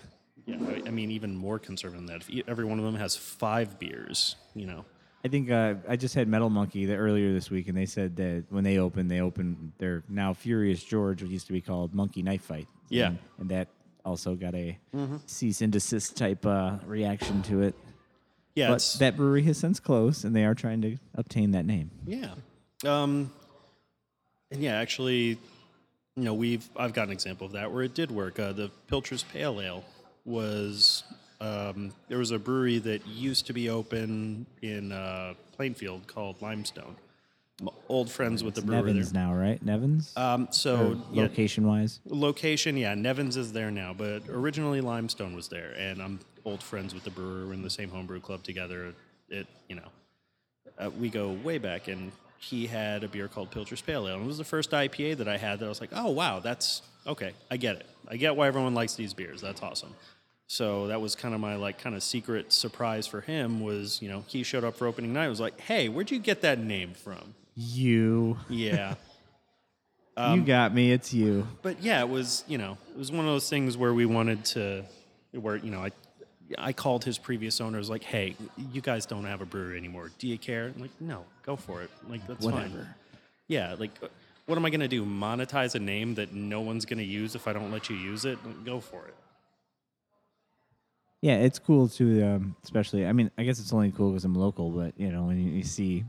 yeah, I- mean even more conservative than that. If every one of them has five beers, you know, I think uh, I just had Metal Monkey the, earlier this week, and they said that when they opened, they opened their now Furious George, what used to be called Monkey Knife Fight. Yeah. and, and that also got a cease and desist type uh, reaction to it. Yeah, but it's, that brewery has since closed, and they are trying to obtain that name. Yeah. Um, and yeah, actually, you know, we've I've got an example of that where it did work. Uh, the Pilcher's Pale Ale was um, there was a brewery that used to be open in uh, Plainfield called Limestone, I'm old friends with the It's brewer Nevins there. now, right? Nevins. Um, so yeah, location wise. location, yeah, Nevins is there now, but originally Limestone was there, and I'm old friends with the brewer. We're in the same homebrew club together. It, you know, uh, we go way back, and he had a beer called Pilcher's Pale Ale, and it was the first IPA that I had that I was like, oh wow, that's okay. I get it. I get why everyone likes these beers. That's awesome. So that was kind of my like kind of secret surprise for him was you know he showed up for opening night. was like, hey, where'd you get that name from? You. Yeah. you Um, got me. It's you. but yeah, it was you know it was one of those things where we wanted to, where you know I, I called his previous owners like, hey, you guys don't have a brewery anymore. Do you care? I'm like, no, go for it. Like that's fine. Whatever. Yeah, like what am I gonna do? Monetize a name that no one's gonna use if I don't let you use it? Like, Go for it. Yeah, it's cool to, um, especially. I mean, I guess it's only cool because I'm local, but you know, when you, you see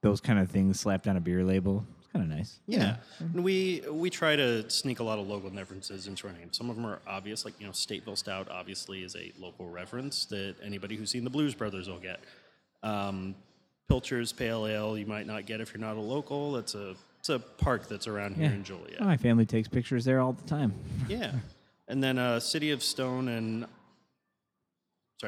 those kind of things slapped on a beer label, kind of nice. Yeah, and we we try to sneak a lot of local references into our name. Some of them are obvious, like you know, Stateville Stout obviously is a local reference that anybody who's seen the Blues Brothers will get. Um, Pilcher's Pale Ale you might not get if you're not a local. It's a it's a park that's around here Yeah. in. Oh, my family takes pictures there all the time. Yeah, and then uh, City of Stone and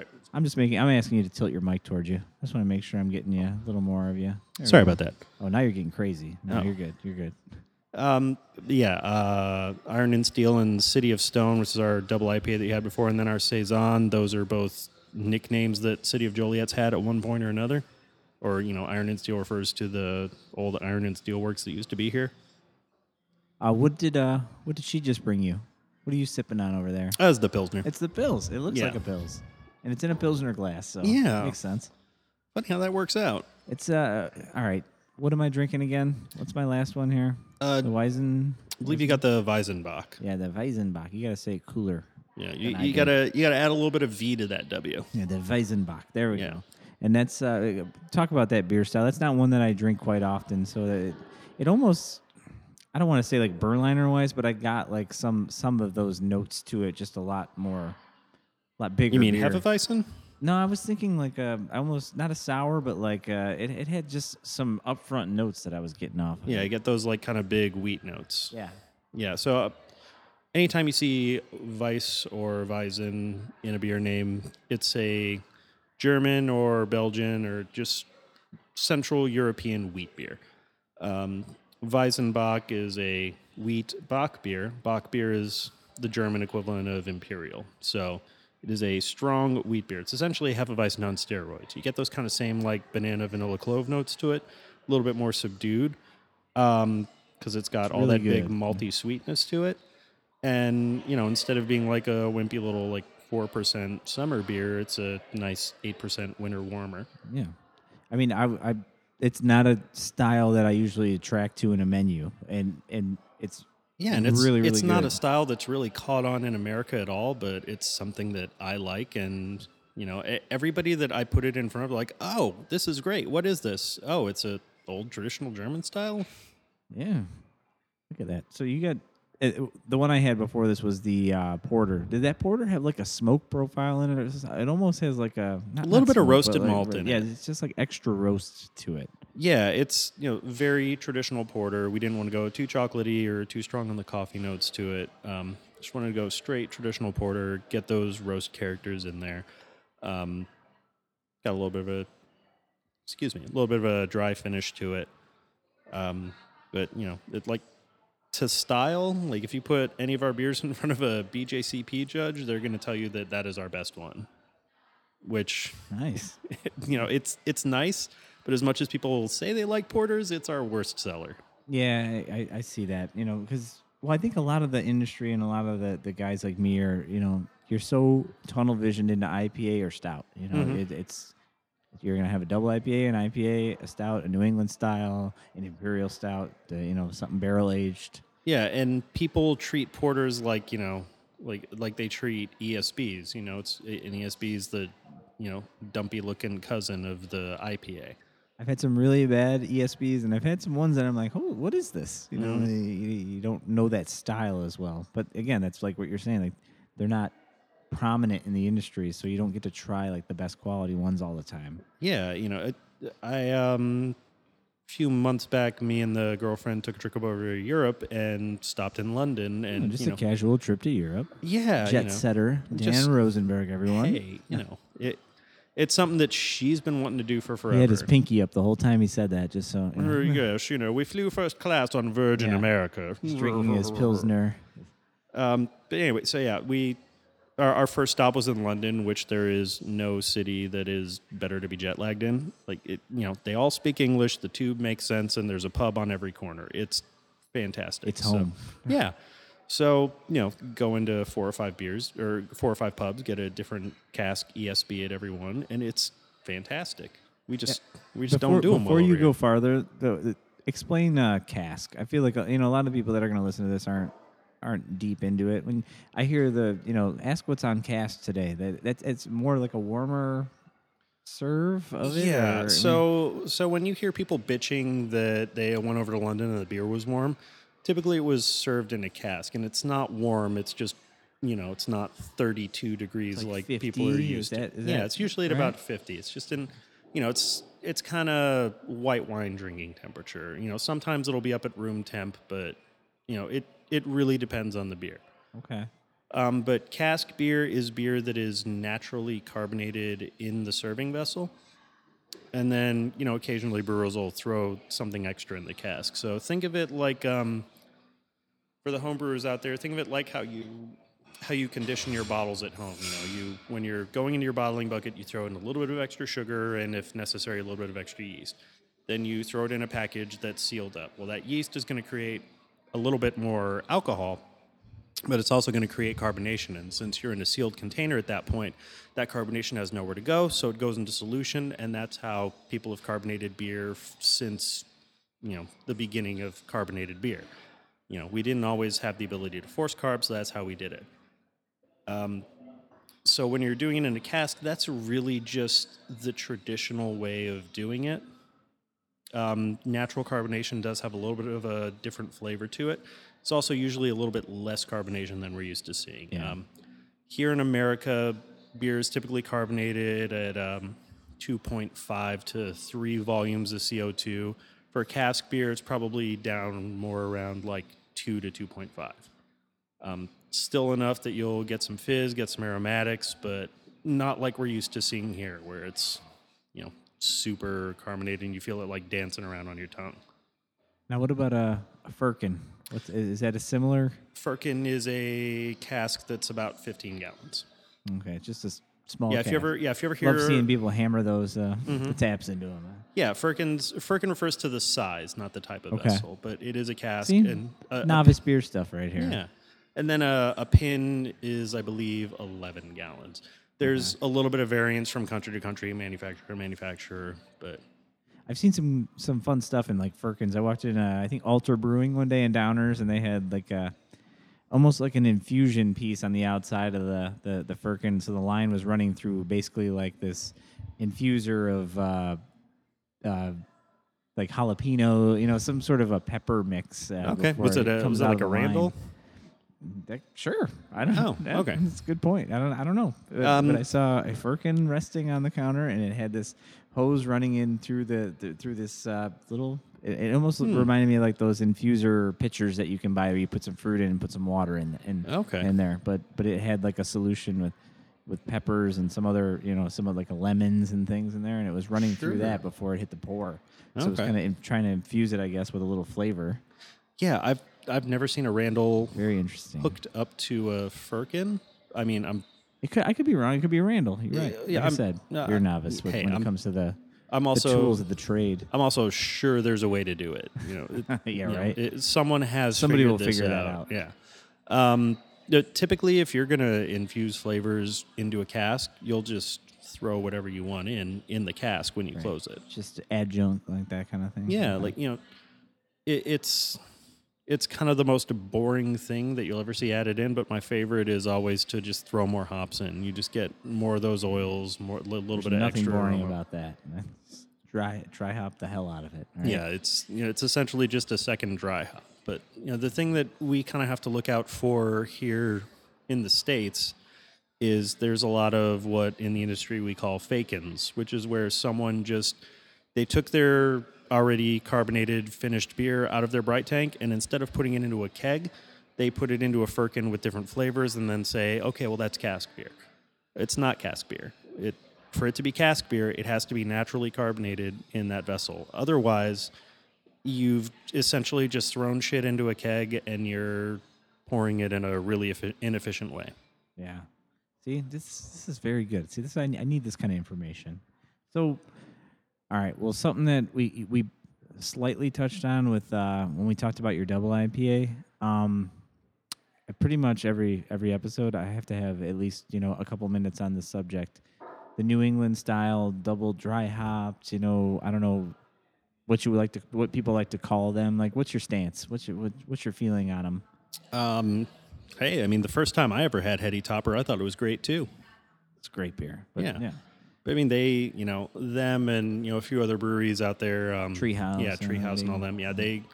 sorry, I'm just making. I'm asking you to tilt your mic towards you. I just want to make sure I'm getting you a little more of you. There we sorry go. about that. Oh, now you're getting crazy. No, Oh. you're good. You're good. Um, yeah, uh, Iron and Steel and City of Stone, which is our double IPA that you had before, and then our Saison. Those are both nicknames that City of Joliet's had at one point or another. Or, you know, Iron and Steel refers to the old Iron and Steel works that used to be here. Uh, what did uh, what did she just bring you? What are you sipping on over there? As the Pilsner. It's the pills. It looks Yeah. like a pills, and it's in a pilsner glass. So Yeah. makes sense. Funny how that works out. It's uh, all right. What am I drinking again? What's my last one here? Uh, The Weisen. I believe you got the Weizenbock. Yeah, the Weizenbock. You gotta say it cooler. Yeah, you, I you do. gotta you gotta add a little bit of V to that W. Yeah, the Weizenbock. There we Yeah. go. And that's uh, talk about that beer style. That's not one that I drink quite often. So that it, it almost, I don't want to say like Berliner Weisse, but I got like some some of those notes to it, just a lot more, a lot bigger. You mean beer. Hefeweizen? No, I was thinking like a almost not a sour, but like uh, it it had just some upfront notes that I was getting off. Of Yeah, you get those like kind of big wheat notes. yeah. Yeah. So uh, anytime you see Weiss or Weizen in a beer name, it's a German or Belgian or just Central European wheat beer. Um, Weizenbock is a wheat Bock beer. Bock beer is the German equivalent of Imperial. So it is a strong wheat beer. It's essentially Hefeweizen on steroids. You get those kind of same like banana vanilla clove notes to it, a little bit more subdued um, because it's got all really that big good. malty mm-hmm. sweetness to it. And you know, instead of being like a wimpy little like four percent summer beer, it's a nice eight percent winter warmer. Yeah. I mean, I, I, it's not a style that I usually attract to in a menu, and and it's Yeah, and it's really, really it's not a style that's really caught on in America at all, but it's something that I like and you know, everybody that I put it in front of like, "Oh, this is great. What is this? Oh, it's a old traditional German style?" Yeah. Look at that. So you got it, it- the one I had before this was the uh, porter. Did that porter have like a smoke profile in it? Or is this- it almost has like a not, A little bit of roasted like- malt in yeah, it. Yeah, it's just like extra roast to it. Yeah, it's you know very traditional porter. We didn't want to go too chocolatey or too strong on the coffee notes to it. Um, just wanted to go straight traditional porter. Get those roast characters in there. Um, got a little bit of a excuse me, a little bit of a dry finish to it. Um, but you know, it like to style. Like if you put any of our beers in front of a BJCP judge, they're going to tell you that that is our best one. Which Nice. you know, it's it's nice, but as much as people say they like porters, it's our worst seller. Yeah, I, I- see that. You know, because well, I think a lot of the industry and a lot of the, the guys like me are, you know, you're so tunnel visioned into IPA or stout. You know, Mhm. it, it's you're gonna have a double IPA, an IPA, a stout, a New England style, an imperial stout, uh, you know, something barrel aged. Yeah, and people treat porters like you know, like like they treat ESBs. You know, it's an ESB is the you know dumpy looking cousin of the IPA. I've had some really bad ESBs, and I've had some ones that I'm like, oh, what is this? You know, Mhm. you, you don't know that style as well. But again, that's like what you're saying. Like, they're not prominent in the industry, so you don't get to try like the best quality ones all the time. Yeah, you know, it, I um, a few months back, me and the girlfriend took a trip over to Europe and stopped in London, and just you a know, casual trip to Europe. yeah, Jet you know, setter Dan just- Rosenberg, everyone. hey, you know, it it's something that she's been wanting to do for forever. he had his pinky up the whole time he said that, just so you know, yes, you know, we flew first class on Virgin Yeah. America. drinking his pilsner. Um, but anyway, so yeah, we our, our first stop was in London, which there is no city that is better to be jet lagged in. Like it, you know, they all speak English. The tube makes sense, and there's a pub on every corner. It's fantastic. It's So, home. yeah. So you know, go into four or five beers or four or five pubs, get a different cask ESB at every one, and it's fantastic. We just we just before, don't do them Before you over go farther, the, the, explain uh, cask. I feel like uh, you know a lot of people that are going to listen to this aren't aren't deep into it. When I hear the you know ask what's on cask today, that that's it's more like a warmer serve of it. or- I Yeah. mean, So so when you hear people bitching that they went over to London and the beer was warm, typically it was served in a cask, and it's not warm. It's just you know it's not 32 degrees like like, people are 50? Used that- to. yeah, that it's usually at right? about 50. It's just in you know it's it's kind of white wine drinking temperature. You know sometimes it'll be up at room temp, but you know it it really depends on the beer. okay. Um, but cask beer is beer that is naturally carbonated in the serving vessel. And then, you know, occasionally brewers will throw something extra in the cask. So think of it like, um, for the home brewers out there, think of it like how you how you condition your bottles at home. You know, you when you're going into your bottling bucket, you throw in a little bit of extra sugar and, if necessary, a little bit of extra yeast. Then you throw it in a package that's sealed up. Well, that yeast is going to create a little bit more alcohol but it's also going to create carbonation. And since you're in a sealed container at that point, that carbonation has nowhere to go, so it goes into solution, and that's how people have carbonated beer since you know the beginning of carbonated beer. You know, we didn't always have the ability to force carbs, so that's how we did it. Um, so when you're doing it in a cask, that's really just the traditional way of doing it. Um, natural carbonation does have a little bit of a different flavor to it. It's also usually a little bit less carbonation than we're used to seeing. Yeah. Um, here in America, beer is typically carbonated at um, 2.5 to 3 volumes of CO2. For cask beer, it's probably down more around like 2 to 2.5. Um, still enough that you'll get some fizz, get some aromatics, but not like we're used to seeing here, where it's, you know, super carbonated and you feel it like dancing around on your tongue. Now, what about a, a firkin? What's is that a similar? Firkin is a cask that's about 15 gallons. Okay, just a small. yeah, if cask. you ever, yeah, if you ever hear, love seeing people hammer those uh, Mm-hmm. the taps into them. yeah, Firkin's Firkin refers to the size, not the type of Okay. vessel, but it is a cask. See, and a, a- novice beer stuff right here. yeah, and then a, a pin is, I believe, 11 gallons. There's a little bit of variance from country to country, manufacturer to manufacturer, but I've seen some some fun stuff in like Firkins. I walked in, uh, I think Alter Brewing one day in Downers, and they had like a almost like an infusion piece on the outside of the the the Firkin. So the line was running through basically like this infuser of uh, uh, like jalapeno, you know, some sort of a pepper mix. Uh, okay. Was it, a, comes was it out like a. Randall? That, sure, I don't know. Oh, okay. that's a good point. I don't, I don't know, Um, but I saw a firkin resting on the counter, and it had this hose running in through the, the through this uh, little. It, it almost Hmm. reminded me of like those infuser pitchers that you can buy where you put some fruit in and put some water in in, Okay. in there. But but it had like a solution with with peppers and some other you know some of like lemons and things in there, and it was running through that before it hit the pour. So it was kind of trying to infuse it, I guess, with a little flavor. Yeah, I've I've never seen a Randall Very interesting. hooked up to a Firkin. I mean, I'm It could, I could be wrong. It could be a Randall. You're right. Yeah, like I I'm- said, you're a novice with- hey, when it I'm- comes to the, I'm also the tools of the trade. I'm also sure there's a way to do it. You know, it- Yeah, you know, right. it- someone has Somebody will this figure that out. Yeah. Um, typically, if you're gonna infuse flavors into a cask, you'll just throw whatever you want in in the cask when you close it. Just adjunct like that kind of thing. Yeah, Okay. like you know, it, it's it's kind of the most boring thing that you'll ever see added in. But my favorite is always to just throw more hops in. You just get more of those oils, more a little bit of nothing extra boring aroma. about that. Dry, dry hop the hell out of it. right? Yeah, it's you know it's essentially just a second dry hop. But you know the thing that we kind of have to look out for here in the states is there's a lot of what in the industry we call fake-ins, which is where someone just they took their already carbonated finished beer out of their bright tank, and instead of putting it into a keg, they put it into a firkin with different flavors, and then say, okay, well that's cask beer. It's not cask beer. It for it to be cask beer, it has to be naturally carbonated in that vessel. Otherwise, you've essentially just thrown shit into a keg and you're pouring it in a really inefficient way. Yeah. See, this this is very good. See, this I, I need this kind of information. So, all right. Well, something that we we slightly touched on with uh, when we talked about your double IPA. Um, pretty much every every episode, I have to have at least you know a couple minutes on this subject. The New England style double dry hopped. You know, I don't know what you would like to what people like to call them. Like, what's your stance? What's your what, what's your feeling on them? Um, hey, I mean, the first time I ever had Heady Topper, I thought it was great too. It's great beer. But Yeah. yeah. But I mean, they, you know, them and you know a few other breweries out there, um, Treehouse yeah, and Treehouse and all them, yeah, they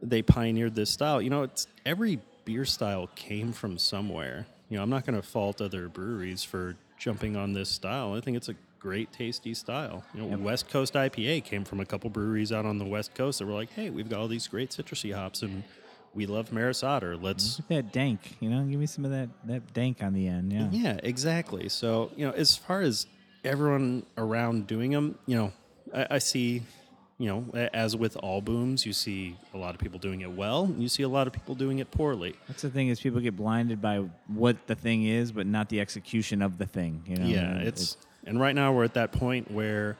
they pioneered this style. You know, it's every beer style came from somewhere. You know, I'm not going to fault other breweries for jumping on this style. I think it's a great, tasty style. You know, Yep. West Coast IPA came from a couple breweries out on the West Coast that were like, hey, we've got all these great citrusy hops and we love Maris Otter. Let's Look at that dank, you know, give me some of that that dank on the end. Yeah. Yeah, exactly. So, you know, as far as everyone around doing them, you know, I, I see, you know, as with all booms, you see a lot of people doing it well. and You see a lot of people doing it poorly. That's the thing is people get blinded by what the thing is, but not the execution of the thing. You know. yeah, And it's and right now we're at that point where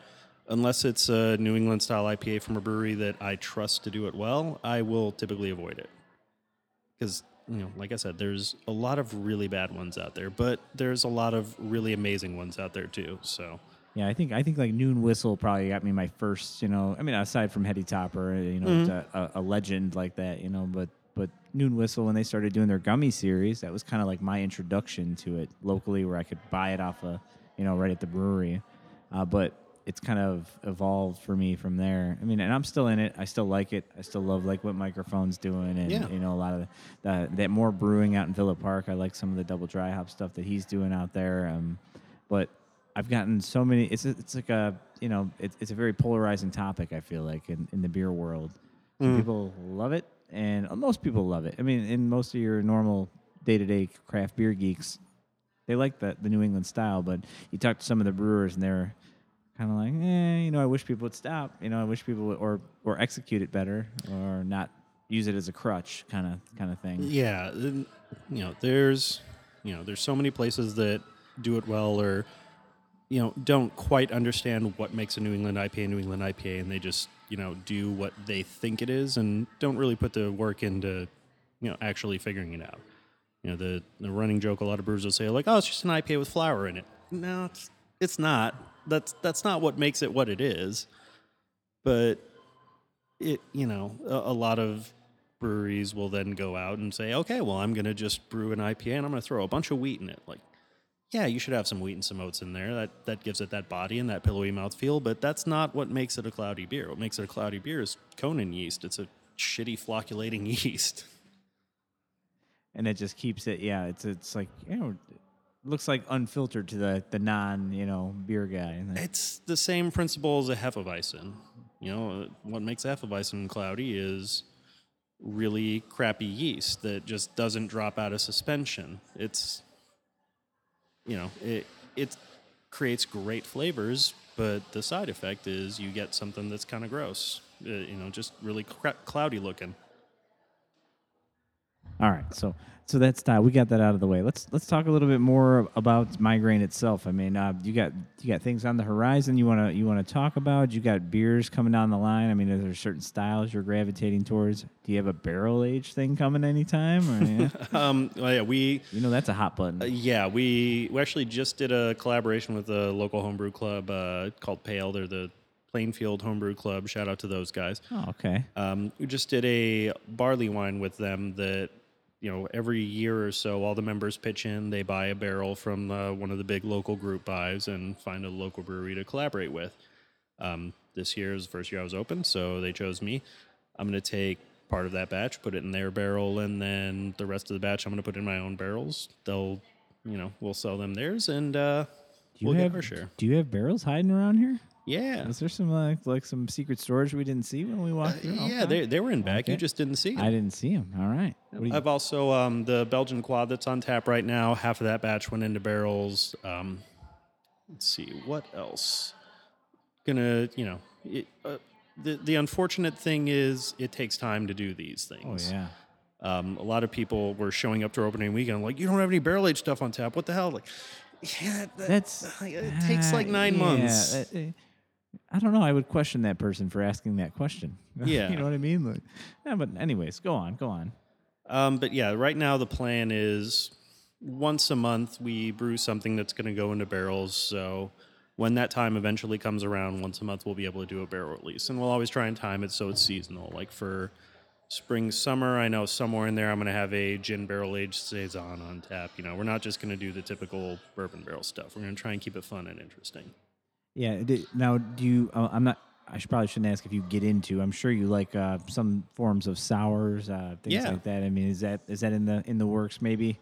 unless it's a New England style IPA from a brewery that I trust to do it well, I will typically avoid it. Because, you know, like I said, there's a lot of really bad ones out there, but there's a lot of really amazing ones out there too. So, yeah. I think I think like Noon Whistle probably got me my first. You know, I mean, aside from Heady Topper, uh, you know, Mhm. it's a, a, legend like that. You know, but but Noon Whistle when they started doing their gummy series, that was kind of like my introduction to it locally, where I could buy it off a you know right at the brewery. Uh, but it's kind of evolved for me from there. I mean, and I'm still in it. I still like it. I still love like what Mikerphone's doing, and Yeah. you know a lot of the, that more brewing out in Villa Park. I like some of the double dry hop stuff that he's doing out there. Um, but I've gotten so many. It's a, it's like a you know it's it's a very polarizing topic. I feel like in, in the beer world, Mm. people love it, and most people love it. I mean, in most of your normal day to day craft beer geeks, they like the the New England style. But you talk to some of the brewers, and they're kind of like, eh, you know, I wish people would stop. You know, I wish people would, or or execute it better, or not use it as a crutch, kind of kind of thing. Yeah, you know, there's you know, there's so many places that do it well or you know, don't quite understand what makes a New England IPA New England IPA and they just, you know, do what they think it is and don't really put the work into, you know, actually figuring it out. You know, the the running joke a lot of brewers will say like, "Oh, it's just an IPA with flour in it." No, it's it's not. That's that's not what makes it what it is. But it you know a, a lot of breweries will then go out and say okay well i'm going to just brew an ipa and i'm going to throw a bunch of wheat in it like yeah you should have some wheat and some oats in there that that gives it that body and that pillowy mouthfeel but that's not what makes it a cloudy beer what makes it a cloudy beer is conan yeast it's a shitty flocculating yeast and it just keeps it. Yeah, it's it's like you know, looks like unfiltered to the the non you know beer guy. It's the same principle as a hefeweizen. You know what makes a hefeweizen cloudy is really crappy yeast that just doesn't drop out of suspension. It's you know it it creates great flavors but the side effect is you get something that's kind of gross uh, you know just really cra- cloudy looking. All right, so so that's that. We got that out of the way. Let's let's talk a little bit more about migraine itself. I mean, uh, you got you got things on the horizon you want to you want to talk about. You got beers coming down the line. I mean, are there certain styles you're gravitating towards? Do you have a barrel age thing coming anytime? Or, yeah? um well, yeah we you know, that's a hot button. Uh, yeah, we, we actually just did a collaboration with a local homebrew club uh, called Pale. They're the Plainfield Homebrew Club. Shout out to those guys. oh, okay. Um, we just did a barley wine with them that, you know, every year or so, all the members pitch in. They buy a barrel from uh, one of the big local group buys and find a local brewery to collaborate with. Um, this year is the first year I was open, so they chose me. I'm going to take part of that batch, put it in their barrel, and then the rest of the batch I'm going to put in my own barrels. They'll, you know, we'll sell them theirs, and uh, Do you we'll have get our share. Do you have barrels hiding around here? Yeah. Is there some like like some secret storage we didn't see when we walked through? Yeah, Okay. they, they were in back. You just didn't see them. I didn't see them. All right. What do you- I've also um, the Belgian quad that's on tap right now. Half of that batch went into barrels. Um, let's see what else. Gonna you know it, uh, the the unfortunate thing is it takes time to do these things. oh things. yeah. Um, a lot of people were showing up to our opening weekend like you don't have any barrel aged stuff on tap. What the hell? Like yeah, that- That's it takes like uh, nine yeah, months. uh, uh, I don't know. I would question that person for asking that question. Yeah. you know what I mean. Like, yeah, but anyways, go on, go on. Um, but yeah, right now the plan is once a month we brew something that's going to go into barrels. So when that time eventually comes around, once a month we'll be able to do a barrel release, and we'll always try and time it so it's seasonal. Like for spring, summer, I know somewhere in there I'm going to have a gin barrel aged saison on tap. You know, we're not just going to do the typical bourbon barrel stuff. We're going to try and keep it fun and interesting. Yeah. now, do you? Uh, I'm not. I should, probably shouldn't ask if you get into. I'm sure you like uh, some forms of sours, uh, things Yeah. like that. I mean, is that is that in the in the works? Maybe.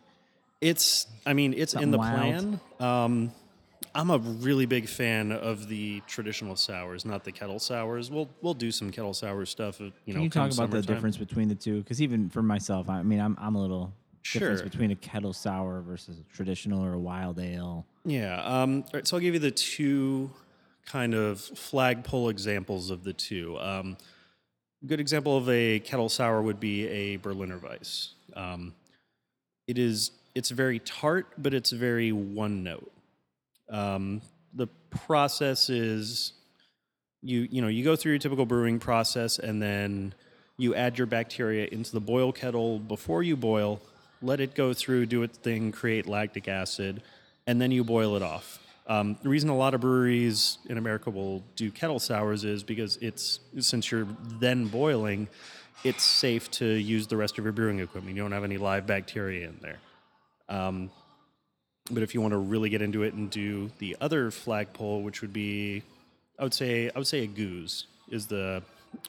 It's, I mean, it's Something in the wild. plan. Um, I'm a really big fan of the traditional sours, not the kettle sours. We'll we'll do some kettle sour stuff. uh, You know, Can you talk about the difference between the two? Because even for myself, I mean, I'm I'm a little difference between a kettle sour versus a traditional or a wild ale. Yeah. Um, all right, so I'll give you the two kind of flagpole examples of the two. Um, good example of a kettle sour would be a Berliner Weiss. Um, it is it's very tart, but it's very one note. Um, the process is you you know you go through your typical brewing process and then you add your bacteria into the boil kettle before you boil let it go through do its thing create lactic acid and then you boil it off um, the reason a lot of breweries in america will do kettle sours is because it's since you're then boiling it's safe to use the rest of your brewing equipment. You don't have any live bacteria in there. Um, but if you want to really get into it and do the other flagpole, which would be, I would say, I would say a gueuze is the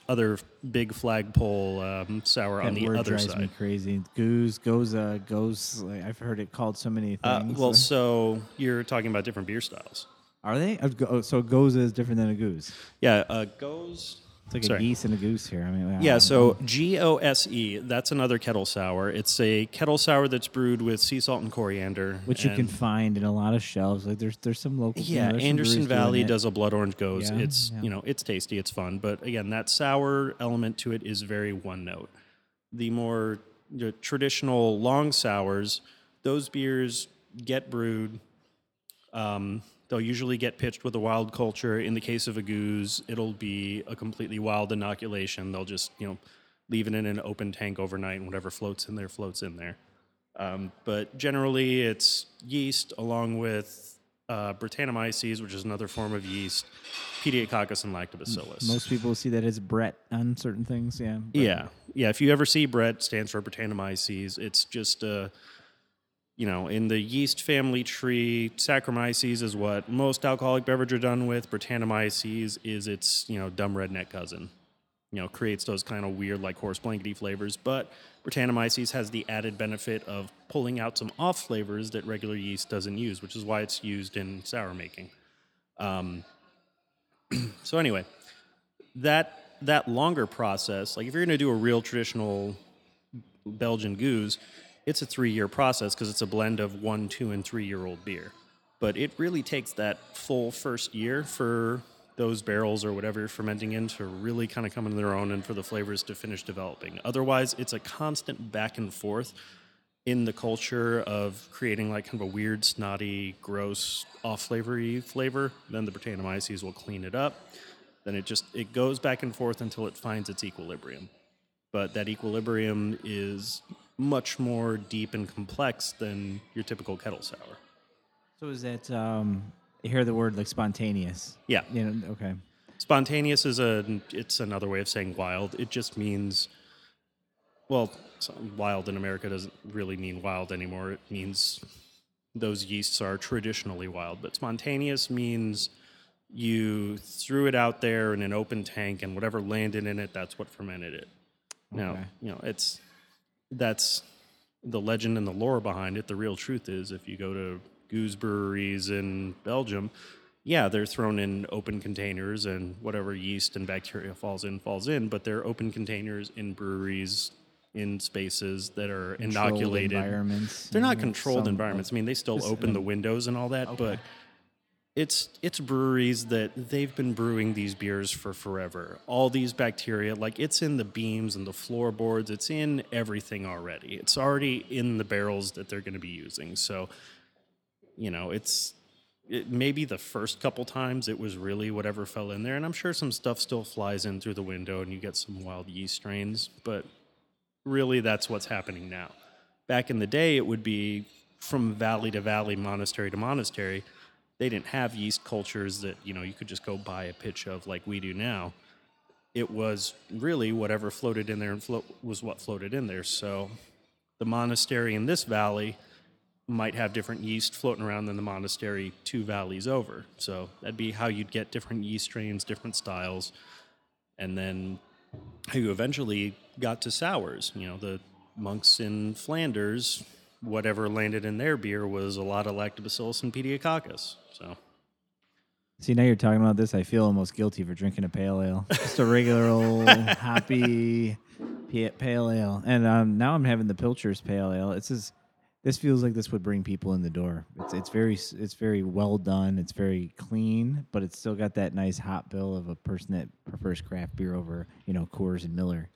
other big flagpole um, sour on the word other drives side. me crazy. Goose, goza, goes. Like, I've heard it called so many Uh, things. well, so you're talking about different beer styles. Are they? Uh, go- So goza is different than a goose. Yeah, uh, goes. It's like Sorry. a geese and a goose here. I mean, Yeah, um, so G O S E, that's another kettle sour. It's a kettle sour that's brewed with sea salt and coriander. which you can find in a lot of shelves. Like there's there's some local. you know, Yeah, Anderson Valley does a blood orange gose. Yeah, it's yeah. you know it's tasty, it's fun, but again, that sour element to it is very one note. The more the traditional long sours, those beers get brewed. Um, they'll usually get pitched with a wild culture. In the case of a gueuze, it'll be a completely wild inoculation. They'll just you know leave it in an open tank overnight, and whatever floats in there floats in there. Um, but generally, it's yeast along with uh, Brettanomyces, which is another form of yeast, Pediococcus and Lactobacillus. Most people see that as Brett on certain things. Yeah. but- yeah, yeah. If you ever see Brett, stands for Brettanomyces. It's just uh, you know, in the yeast family tree, Saccharomyces is what most alcoholic beverage are done with. Brettanomyces is its you know dumb redneck cousin. You know, creates those kind of weird like horse blankety flavors, but Brettanomyces has the added benefit of pulling out some off flavors that regular yeast doesn't use, which is why it's used in sour making. Um, so anyway, that that longer process, like if you're going to do a real traditional Belgian gueuze, it's a three year process because it's a blend of one, two, and three year old beer. But it really takes that full first year for those barrels or whatever you're fermenting in to really kind of come into their own and for the flavors to finish developing. Otherwise, it's a constant back and forth in the culture of creating like kind of a weird, snotty, gross, off flavory flavor. Then the Brettanomyces will clean it up. Then it just it goes back and forth until it finds its equilibrium. But that equilibrium is much more deep and complex than your typical kettle sour. So is that um, you hear the word like spontaneous? Yeah. You know. Okay. Spontaneous is a it's another way of saying wild. It just means well, wild in America doesn't really mean wild anymore. It means those yeasts are traditionally wild, but spontaneous means you threw it out there in an open tank and whatever landed in it, that's what fermented it. Now, you know, it's that's the legend and the lore behind it. The real truth is if you go to gueuze breweries in Belgium, yeah, they're thrown in open containers and whatever yeast and bacteria falls in falls in, but they're open containers in breweries in spaces that are Controlled inoculated environments. they're not controlled environments. I mean, they still open the windows and all that, but it's it's breweries that they've been brewing these beers for forever. All these bacteria, like it's in the beams and the floorboards, it's in everything already. It's already in the barrels that they're going to be using. So, you know, it's it, maybe the first couple times it was really whatever fell in there, and I'm sure some stuff still flies in through the window and you get some wild yeast strains, but really that's what's happening now. Back in the day, it would be from valley to valley, monastery to monastery. They didn't have yeast cultures that you know you could just go buy a pitch of like we do now. It was really whatever floated in there and was what floated in there. So the monastery in this valley might have different yeast floating around than the monastery two valleys over. So that'd be how you'd get different yeast strains, different styles, and then how you eventually got to sours. You know, the monks in Flanders, whatever landed in their beer was a lot of lactobacillus and pediococcus. So See, now you're talking about this. I feel almost guilty for drinking a pale ale, just a regular old happy pale ale. And um, now I'm having the Pilcher's pale ale. It's just, this feels like this would bring people in the door. It's it's very it's very well done. It's very clean, but it's still got that nice hop bill of a person that prefers craft beer over you know Coors and Miller.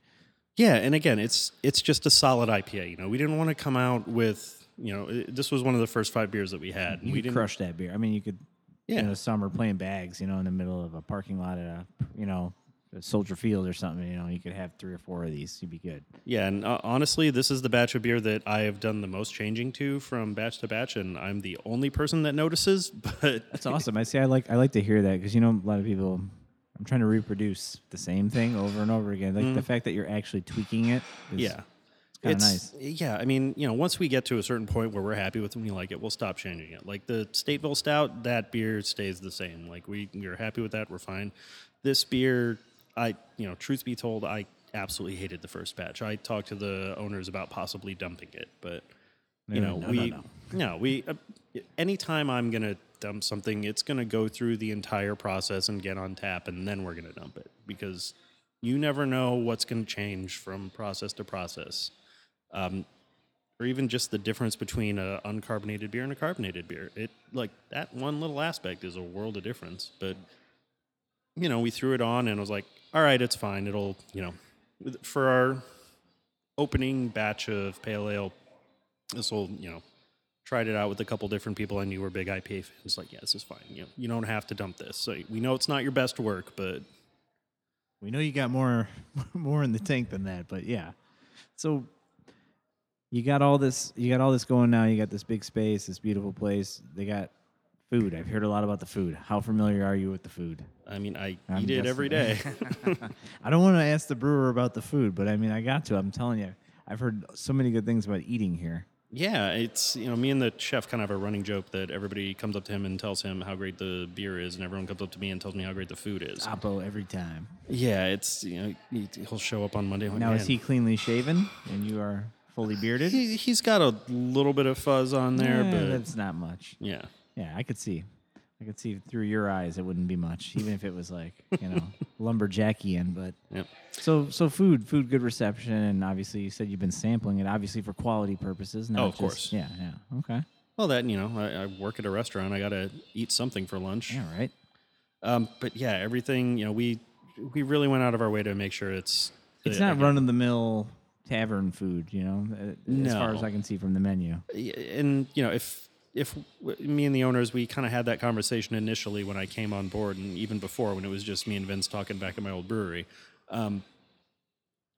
Yeah, and again, it's it's just a solid IPA. You know, we didn't want to come out with you know it- this was one of the first five beers that we had. and You we could crush that beer. I mean, you could Yeah. in the summer playing bags, you know, in the middle of a parking lot at a you know a Soldier Field or something. You know, you could have three or four of these. You'd be good. Yeah, and uh, honestly, this is the batch of beer that I have done the most changing to from batch to batch, and I'm the only person that notices. But That's awesome. I see. I like. I like to hear that because you know a lot of people. I'm trying to reproduce the same thing over and over again. Like the fact that you're actually tweaking it. Is, Mm. yeah, it's nice. Yeah, I mean, you know, once we get to a certain point where we're happy with it and we like it, we'll stop changing it. Like the Stateville Stout, that beer stays the same. Like we we're happy with that, we're fine. This beer, I you know, truth be told, I absolutely hated the first batch. I talked to the owners about possibly dumping it, but you know, no, we no. no, we uh, anytime I'm gonna dump something, it's gonna go through the entire process and get on tap, and then we're gonna dump it because you never know what's gonna change from process to process, um, or even just the difference between a uncarbonated beer and a carbonated beer. It like that one little aspect is a world of difference, but you know, we threw it on and I was like, all right, it's fine. It'll, you know, for our opening batch of pale ale, this will, you know, tried it out with a couple different people I knew were big IPA fans. Like, yeah, this is fine. You know, you don't have to dump this. So we know it's not your best work, but We know you got more more in the tank than that, but yeah. So you got all this you got all this going now. You got this big space, this beautiful place. They got food. I've heard a lot about the food. How familiar are you with the food? I mean, I I'm eat it every day. I don't want to ask the brewer about the food, but I mean, I got to. I'm telling you, I've heard so many good things about eating here. Yeah, it's, you know, me and the chef kind of have a running joke that everybody comes up to him and tells him how great the beer is, and everyone comes up to me and tells me how great the food is. Apo every time. Yeah, it's, you know, he, he'll show up on Monday. Like, Now is he cleanly shaven and you are fully bearded? He, he's got a little bit of fuzz on there, Eh, but that's not much. yeah. Yeah, I could see. I could see through your eyes it wouldn't be much, even if it was like you know lumberjackian. But Yep. so so food, food, good reception, and obviously you said you've been sampling it, obviously for quality purposes. Not Oh, of just- course. Yeah, yeah. Okay. Well, that, you know, I, I work at a restaurant. I got to eat something for lunch. Yeah. Right. Um, but yeah, everything, you know, we we really went out of our way to make sure it's. It's uh, not run of the mill tavern food, you know, uh, as far as I can see from the menu. and you know if if me and the owners we kind of had that conversation initially when I came on board and even before when it was just me and Vince talking back at my old brewery. Um,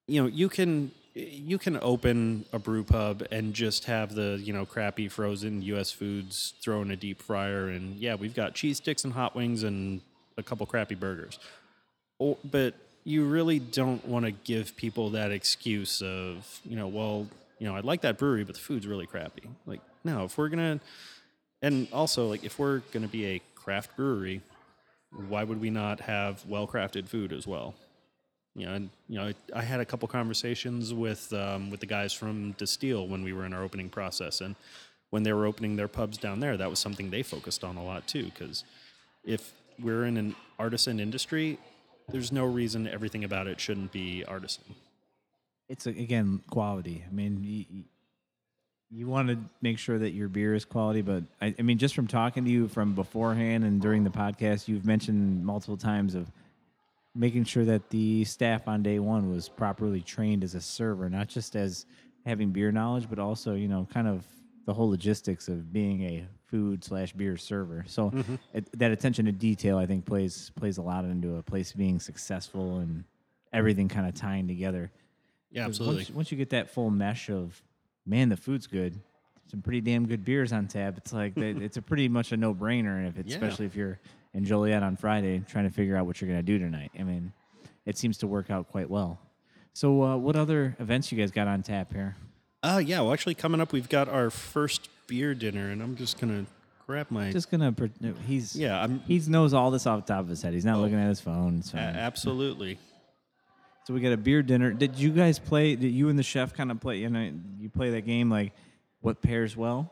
you know you can you can open a brew pub and just have the you know crappy frozen US foods thrown in a deep fryer and yeah we've got cheese sticks and hot wings and a couple crappy burgers. Or, but you really don't want to give people that excuse of you know well you know i'd like that brewery but the food's really crappy. Like no if we're gonna and also like if we're gonna be a craft brewery why would we not have well crafted food as well you know and you know i had a couple conversations with um, with the guys from Destihl when we were in our opening process and when they were opening their pubs down there that was something they focused on a lot too because if we're in an artisan industry, there's no reason everything about it shouldn't be artisan. It's again quality. I mean, you, want to make sure that your beer is quality, but I, I mean, just from talking to you from beforehand and during the podcast, you've mentioned multiple times of making sure that the staff on day one was properly trained as a server, not just as having beer knowledge, but also you know kind of the whole logistics of being a food slash beer server. So Mm-hmm. it, that attention to detail, I think, plays plays a lot into a place being successful and everything kind of tying together. Yeah, absolutely. Once, once you get that full mesh of, man, the food's good. Some pretty damn good beers on tap. It's like that- it's a pretty much a no brainer. If it's, Yeah. especially if you're in Joliet on Friday trying to figure out what you're gonna do tonight. I mean, it seems to work out quite well. So, uh, what other events you guys got on tap here? Uh, yeah, well, actually, coming up, we've got our first beer dinner, and I'm just gonna grab my. Just gonna. He's yeah, I'm He knows all this off the top of his head. He's not Oh. looking at his phone. A- absolutely. So we got a beer dinner. Did you guys play? Did you and the chef kind of play? You know, you play that game like what pairs well?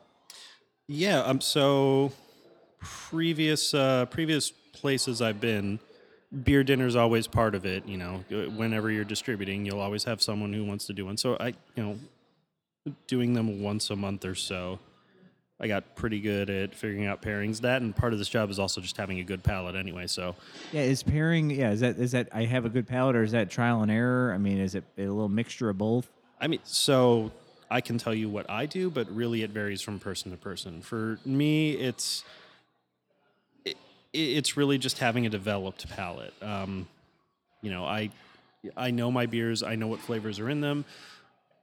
Yeah, um, so previous uh, previous places I've been, beer dinner is always part of it. You know, Uh, whenever you're distributing, you'll always have someone who wants to do one. So I, you know, doing them once a month or so, I got pretty good at figuring out pairings. That and part of this job is also just having a good palate anyway. So Yeah, is pairing? Yeah, is that is that I have a good palate or is that trial and error? I mean, is it a little mixture of both? I mean, so I can tell you what I do, but really it varies from person to person. For me, it's it, it's really just having a developed palate. Um, you know, I I know my beers, I know what flavors are in them,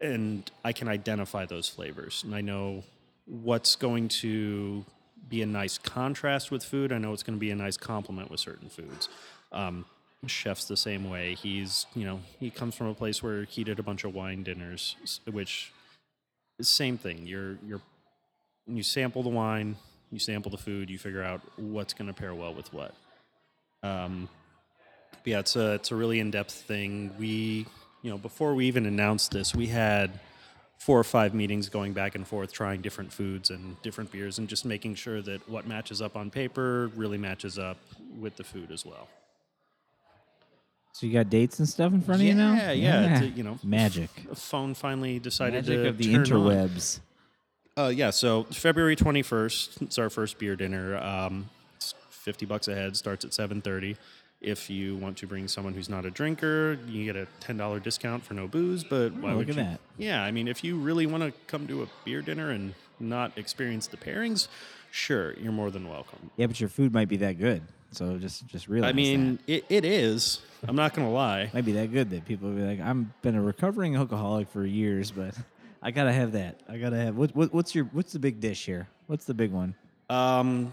and I can identify those flavors, and I know what's going to be a nice contrast with food. I know it's going to be a nice complement with certain foods. Um, chef's the same way. He's you know he comes from a place where he did a bunch of wine dinners, which is same thing. You're you're you sample the wine, you sample the food, you figure out what's going to pair well with what. Um, yeah, it's a it's a really in depth thing. We you know before we even announced this, we had four or five meetings going back and forth trying different foods and different beers and just making sure that what matches up on paper really matches up with the food as well. So you got dates and stuff in front of you now? Yeah, yeah, a, you know, magic, A phone finally decided magic to of the turn on. interwebs. Uh, yeah, so February 21st, it's our first beer dinner. Um, it's 50 bucks a head, starts at 7.30. If you want to bring someone who's not a drinker, you get a $10 discount for no booze, but why Oh, would look at you? that. Yeah, I mean, if you really want to come to a beer dinner and not experience the pairings, sure, you're more than welcome. Yeah, but your food might be that good. So just just realize I mean, it, it is. I'm not going to lie. that. might be that good that people will be like, I'm been a recovering alcoholic for years, but I gotta have that. I gotta have what, what what's your what's the big dish here? What's the big one? Um,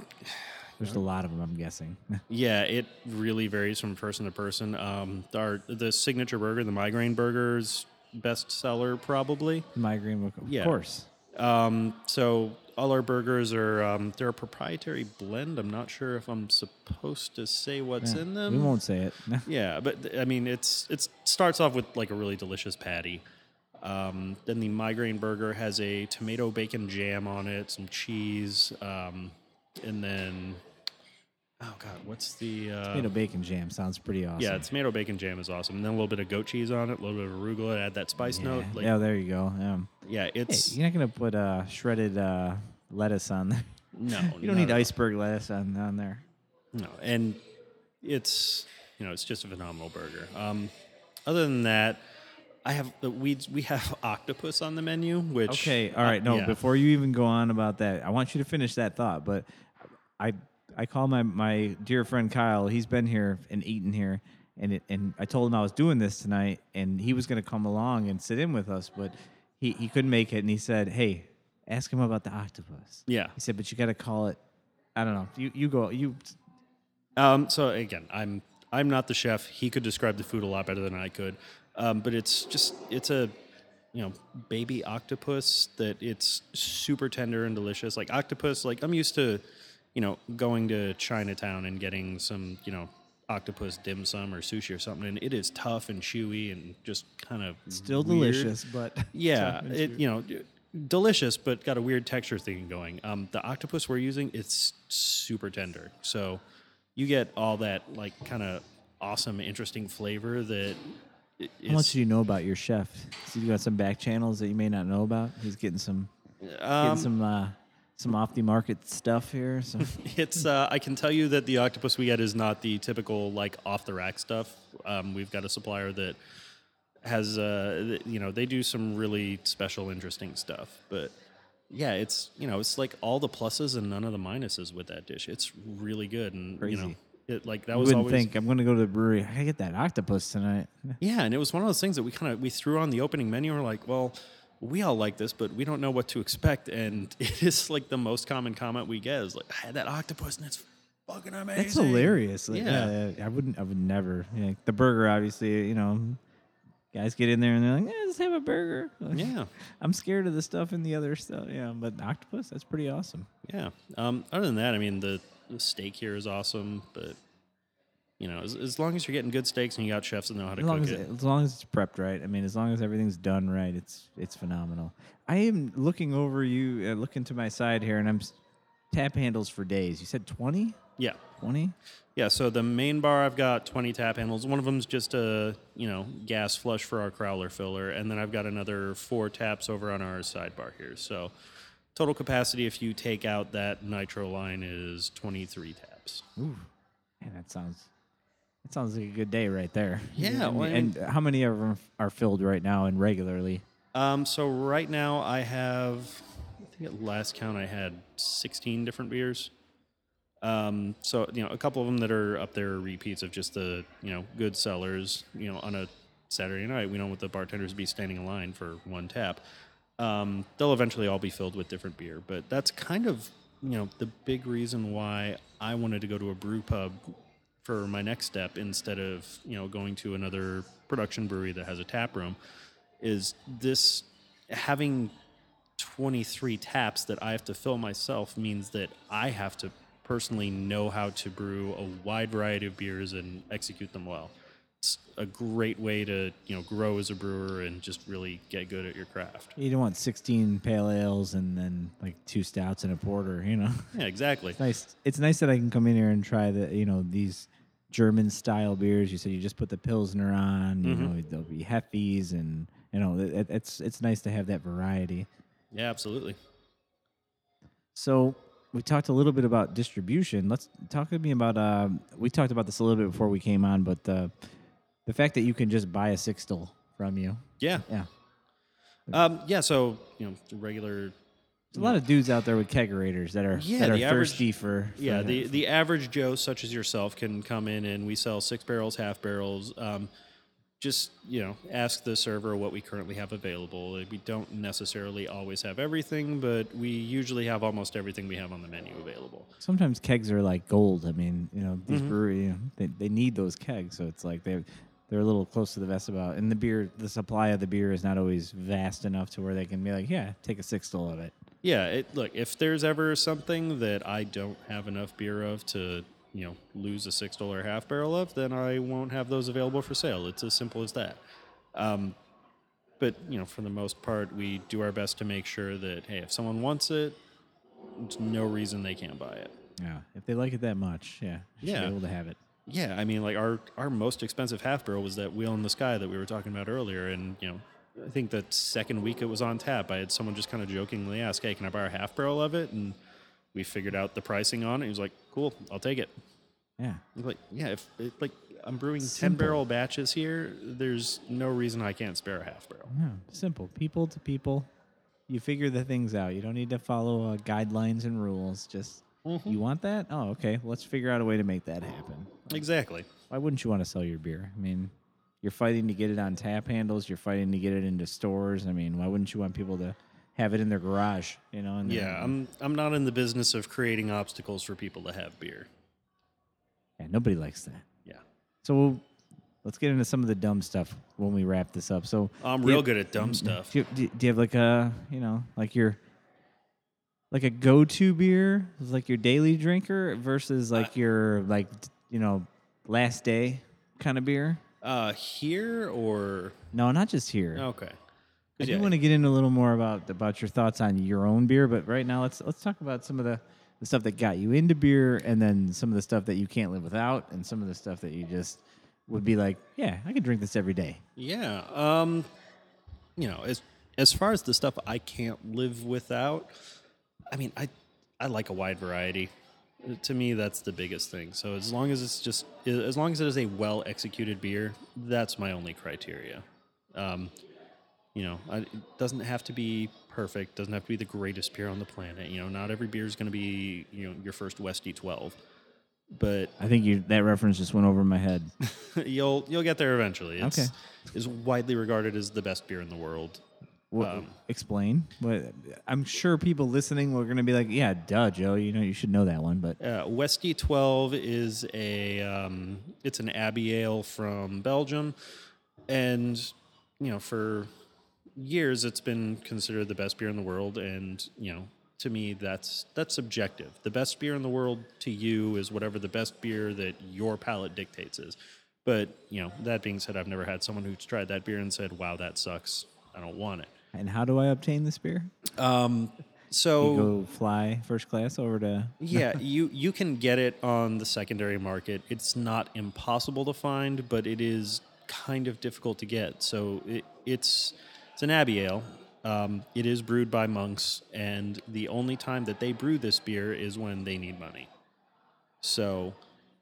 There's a lot of them, I'm guessing. Yeah, it really varies from person to person. Um, our the signature burger, the MyGrain burgers, best seller probably. MyGrain, of Yeah. course. Um, so all our burgers are um, they're a proprietary blend. I'm not sure if I'm supposed to say what's Yeah, in them. We won't say it. Yeah, but I mean, it's it starts off with like a really delicious patty. Um, then the MyGrain burger has a tomato bacon jam on it, some cheese, um, and then oh god, what's the uh, Tomato bacon jam sounds pretty awesome. yeah, tomato bacon jam is awesome. And then a little bit of goat cheese on it, a little bit of arugula, add that spice yeah. note. Like, yeah, there you go. Um, yeah, hey, it's you're not gonna put uh, shredded uh, lettuce on there. no, You don't not need at all. iceberg lettuce on on there. No, and it's you know it's just a phenomenal burger. Um, other than that, I have uh, we we have octopus on the menu, which Okay, all right. No, yeah. before you even go on about that, I want you to finish that thought. But I I call my my dear friend Kyle. He's been here and eaten here, and it, and I told him I was doing this tonight, and he was going to come along and sit in with us, but he he couldn't make it, and he said, "Hey, ask him about the octopus." yeah. He said, "But you got to call it." I don't know. You you go. You Um, so again, I'm I'm not the chef. He could describe the food a lot better than I could. Um, but it's just it's a you know baby octopus that it's super tender and delicious. Like octopus, like I'm used to you know going to Chinatown and getting some you know octopus dim sum or sushi or something, and it is tough and chewy and just kind of still weird. delicious, but Yeah, it you know delicious, but got a weird texture thing going. Um, the octopus we're using it's super tender, so you get all that like kind of awesome, interesting flavor that. How much do you know about your chef? So you got some back channels that you may not know about. He's getting some getting um, some uh, some off the market stuff here. So It's. Uh, I can tell you that the octopus we get is not the typical like off the rack stuff. Um, we've got a supplier that has. Uh, you know, they do some really special, interesting stuff. But yeah, it's you know, it's like all the pluses and none of the minuses with that dish. It's really good, and you know, Crazy. It like that you was wouldn't always. think I'm going to go to the brewery. I get that octopus tonight. Yeah, and it was one of those things that we kind of we threw on the opening menu. We're like, well, we all like this, but we don't know what to expect, and it is like the most common comment we get is like, I had that octopus and it's fucking amazing. That's hilarious. Like, Yeah. yeah. I wouldn't. I would never. The burger, obviously. You know, guys get in there and they're like, "Yeah, just have a burger." Like, Yeah, I'm scared of the stuff and the other stuff. Yeah, but octopus, that's pretty awesome. yeah. Um, other than that, I mean, the, the steak here is awesome, but you know, as, as long as you're getting good steaks and you got chefs that know how to As cook as, it. as long as it's prepped right. I mean, as long as everything's done right, it's it's phenomenal. I am looking over you, uh, looking to my side here, and I'm s- tap handles for days. You said 20? Yeah. 20? Yeah, so the main bar I've got 20 tap handles. One of them's just a, you know, gas flush for our crowler filler, and then I've got another four taps over on our sidebar here. So total capacity if you take out that nitro line is 23 taps. Ooh, man, that sounds that sounds like a good day right there. Yeah, and, well, and how many of them are filled right now and regularly? Um, so right now I have, I think at last count I had 16 different beers. Um, so you know, a couple of them that are up there are repeats of just the you know good sellers. You know, on a Saturday night, we don't want the bartenders to be standing in line for one tap. Um, they'll eventually all be filled with different beer, but that's kind of you know the big reason why I wanted to go to a brew pub for my next step instead of you know going to another production brewery that has a tap room is this having 23 taps that I have to fill myself means that I have to personally know how to brew a wide variety of beers and execute them well. It's a great way to, you know, grow as a brewer and just really get good at your craft. You don't want 16 pale ales and then like two stouts and a porter, you know. Yeah, exactly. It's nice. It's nice that I can come in here and try the, you know, these German style beers. You said you just put the pilsner on. You know, there'll be hefties, and you know, it, it's it's nice to have that variety. Yeah, absolutely. So we talked a little bit about distribution. Let's talk to me about. Um, we talked about this a little bit before we came on, but the the fact that you can just buy a sixtel from you. Yeah. Yeah, Um, yeah, so, you know, the regular there's a lot of dudes out there with kegerators that are Yeah, that are average- thirsty for, for Yeah, the, the average Joe, such as yourself, can come in and we sell six barrels, half barrels. Um, just you know, ask the server what we currently have available. We don't necessarily always have everything, but we usually have almost everything we have on the menu available. sometimes kegs are like gold. I mean, you know, these Mhm. brewery, you know, they, they need those kegs, so it's like they they're a little close to the vest about. And the beer, the supply of the beer is not always vast enough to where they can be like, yeah, take a sixtel of it. Yeah, it, look, if there's ever something that I don't have enough beer of to, you know, lose a six dollar half barrel of, then I won't have those available for sale. It's as simple as that. Um, but you know, for the most part, we do our best to make sure that hey, if someone wants it, there's no reason they can't buy it. Yeah, if they like it that much, yeah, Yeah. be able to have it. Yeah, I mean, like our our most expensive half barrel was that Wheel in the Sky that we were talking about earlier, and you know, I think the second week it was on tap, I had someone just kind of jokingly ask, "Hey, can I buy a half barrel of it?" And we figured out the pricing on it. He was like, "Cool, I'll take it." Yeah, like, yeah, if it, like I'm brewing ten barrel batches here, there's no reason I can't spare a half barrel. yeah, simple. People to people, you figure the things out. You don't need to follow uh, guidelines and rules. Just you want that? Oh, okay. Let's figure out a way to make that happen. Exactly. Why wouldn't you want to sell your beer? I mean, you're fighting to get it on tap handles. You're fighting to get it into stores. I mean, why wouldn't you want people to have it in their garage? You know? And Yeah, I'm I'm not in the business of creating obstacles for people to have beer. yeah, nobody likes that. Yeah, So we'll, let's get into some of the dumb stuff when we wrap this up. So I'm real you- good at dumb stuff. Do you, do, do you have like a you know like your like a go-to beer, like your daily drinker versus like your like you know last day kind of beer? Uh, here or No, not just here. okay. I do yeah, want to get into a little more about about your thoughts on your own beer, but right now let's let's talk about some of the the stuff that got you into beer, and then some of the stuff that you can't live without, and some of the stuff that you just would be like, yeah, I could drink this every day. Yeah. Um, you know, as as far as the stuff I can't live without, I mean, I I like a wide variety. To me, that's the biggest thing. So as long as it's just as long as it is a well executed beer, that's my only criteria. Um, you know, I, it doesn't have to be perfect. Doesn't have to be the greatest beer on the planet. You know, not every beer is going to be you know your first Westy twelve, but I think you that reference just went over my head. you'll you'll get there eventually. It's Okay. is widely regarded as the best beer in the world. What, Um, explain. What, I'm sure people listening were going to be like, "Yeah, duh, Joe. You know, you should know that one." But Uh, Westy 12 is a um, it's an Abbey ale from Belgium, and you know for years it's been considered the best beer in the world. And you know to me that's that's subjective. The best beer in the world to you is whatever the best beer that your palate dictates is. But you know that being said, I've never had someone who's tried that beer and said, "Wow, that sucks. I don't want it." And how do I obtain this beer? So You go fly first class over to. yeah, you you can get it on the secondary market. It's not impossible to find, but it is kind of difficult to get. So it, it's it's an Abbey ale. Um, it is brewed by monks, and the only time that they brew this beer is when they need money. So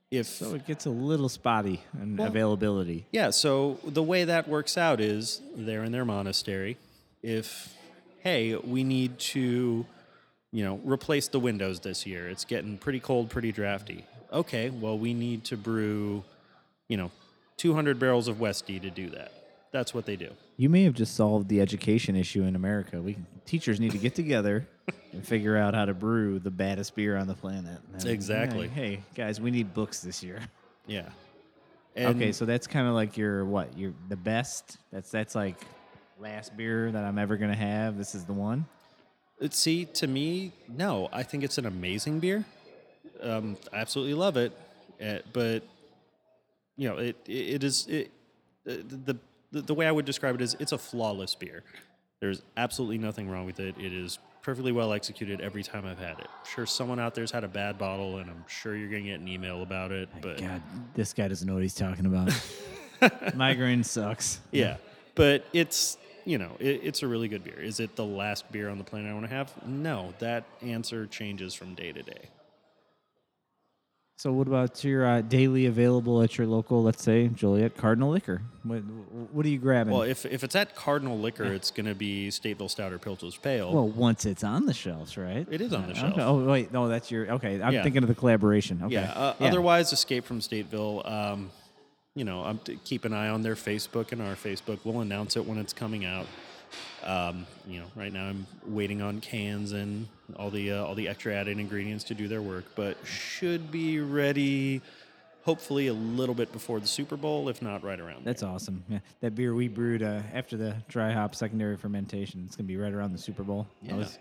if So it gets a little spotty in Well- availability. yeah, so the way that works out is they're in their monastery. If, hey, we need to, you know, replace the windows this year, it's getting pretty cold, pretty drafty. Okay, well, we need to brew, you know, 200 barrels of Westy to do that. That's what they do. You may have just solved the education issue in America. We teachers need to get together and figure out how to brew the baddest beer on the planet. And, Exactly. Hey, hey, guys, we need books this year. Yeah. okay, so that's kind of like your what? Your the best. That's that's like last beer that I'm ever gonna have. This is the one. See, to me, no. I think it's an amazing beer. Um, I absolutely love it, uh, but you know, it it, it is it the, the the way I would describe it is it's a flawless beer. There's absolutely nothing wrong with it. It is perfectly well executed every time I've had it. I'm Sure, someone out there's had a bad bottle, and I'm sure you're gonna get an email about it. But God, this guy doesn't know what he's talking about. MyGrain sucks. yeah, but it's you know it, it's a really good beer. Is it the last beer on the planet I want to have? No, that answer changes from day to day. So what about your uh, daily available at your local, let's say Joliet Cardinal Liquor? What what are you grabbing? Well, if if it's at Cardinal Liquor, it's going to be Stateville Stout or Pilcher's Pale. Well, once it's on the shelves, right? It is on the Uh, shelf. Okay. Oh wait, no, that's your okay. I'm Yeah. thinking of the collaboration. Okay. yeah, uh, Otherwise, Escape from Stateville. Um, you know, keep an eye on their Facebook and our Facebook. We'll announce it when it's coming out. Um, you know, right now I'm waiting on cans and all the uh, all the extra added ingredients to do their work, but should be ready. Hopefully, a little bit before the Super Bowl, if not right around. That's awesome. Yeah, that beer we brewed uh, after the dry hop secondary fermentation. It's gonna be right around the Super Bowl. I Yeah. was,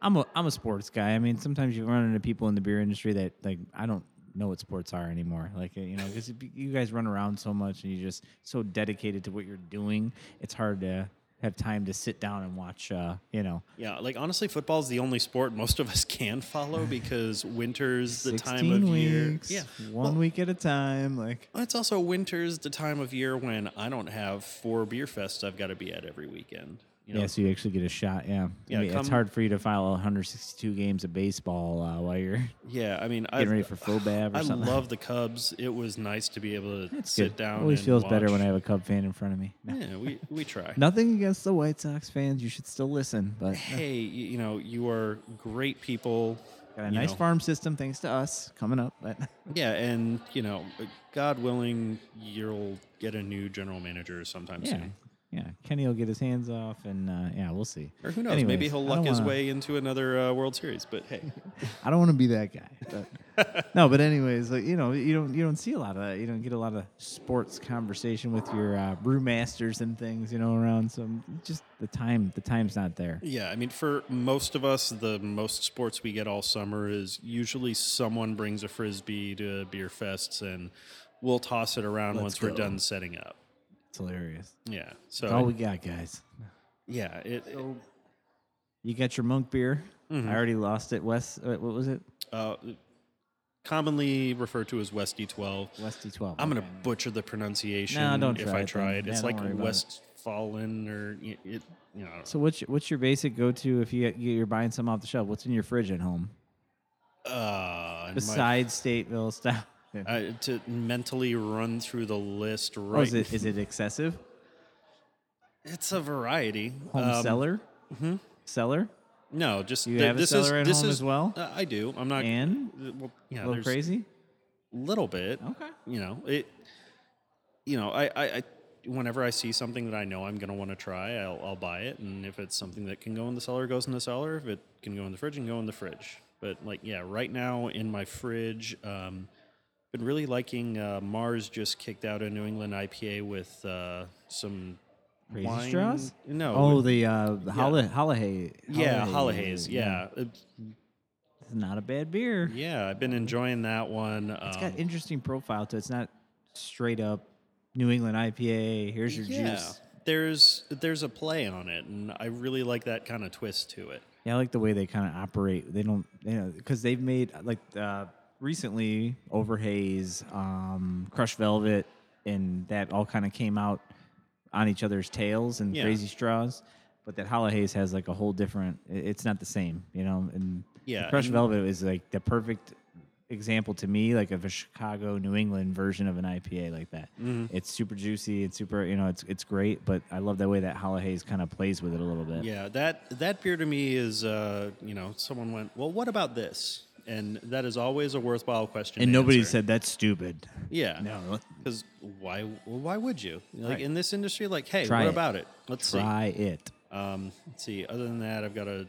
I'm a I'm a sports guy. I mean, sometimes you run into people in the beer industry that like I don't know what sports are anymore. Like you know, because you guys run around so much and you're just so dedicated to what you're doing. It's hard to have time to sit down and watch. Uh, you know, Yeah, like honestly, football is the only sport most of us can follow because winter's the time 16 of year. Yeah, one well, week at a time. Like It's also winter's the time of year when I don't have four beer fests I've got to be at every weekend. You know, yeah, so you actually get a shot. Yeah, Yeah, I mean, it's hard for you to file 162 games of baseball uh, while you're yeah. I mean, getting I, ready for FoBAB or I something. love the Cubs. It was nice to be able to It's sit good. down. Always and feels better when I have a Cub fan in front of me. No. Yeah, we we try. Nothing against the White Sox fans. You should still listen, but Hey, y- you know, you are great people. got a nice know. farm system thanks to us coming up. But Yeah, and you know, God willing, you'll get a new general manager sometime yeah, soon. Yeah, Kenny will get his hands off, and uh, yeah, we'll see. Or who knows? maybe he'll luck his wanna- way into another uh, World Series. But hey, I don't want to be that guy. But no, but anyways, like you know, you don't you don't see a lot of that. You don't get a lot of sports conversation with your uh, brewmasters and things, you know, around. So just the time, the time's not there. yeah, I mean, for most of us, the most sports we get all summer is usually someone brings a frisbee to beer fests, and we'll toss it around Let's once we're done setting up. It's hilarious. Yeah. So That's all we got, guys. yeah, it, You got your monk beer. Mhm. I already lost it. Wes, uh, what was it? uh, commonly referred to as Westy 12. Westy 12. I'm gonna butcher the pronunciation No, don't if I it try it. It's like worry it. Or it. You know, So what's your, what's your basic go to if you you're buying something off the shelf? What's in your fridge at home uh, and my- besides Stateville stuff? Yeah. uh, to mentally run through the list right. Oh, is it is it excessive? It's a variety. Home Um, cellar? mhm. Cellar? No, just You th- have a this cellar is at this home is, as well? Uh, I do. I'm not. And well, yeah, a little crazy? a little bit. Okay. You know it. You know, I, I, I whenever I see something that I know I'm gonna want to try, I'll, I'll buy it. And if it's something that can go in the cellar, goes in the cellar. If it can go in the fridge, and go in the fridge. But like, yeah, right now in my fridge, um, been really liking uh, Marz. Just kicked out a New England IPA with uh, some Crazy wine. straws? No. Oh, the uh the Holla Hollahay. yeah, Hollahays. Yeah. It's not a bad beer. Yeah, I've been enjoying that one. It's Um, got interesting profile to it. It's not straight up New England IPA. Here's your yeah, juice. there's there's a play on it, and I really like that kind of twist to it. Yeah, I like the way they kind of operate. They don't, you know, because they've made like uh, recently Overhaze, um, Crushed Velvet, and that all kind of came out on each other's tails and Yeah. Crazy Straws. But that Hollow Haze has like a whole different. i- It's not the same, you know. And Yeah, Crushed and- Velvet is like the perfect example to me, like of a Chicago, New England version of an IPA like that. Mm-hmm. It's super juicy. It's super, you know, it's it's great. But I love the way that Hollow Haze kind of plays with it a little bit. Yeah, that that beer to me is, uh, you know, someone went, well, what about this? And that is always a worthwhile question. And nobody answer. said that's stupid. yeah, No, because why? well, why would you? Like Right. in this industry, like, hey, Try what it. about it? Let's try it. see. Um, let's see. Other than that, I've got a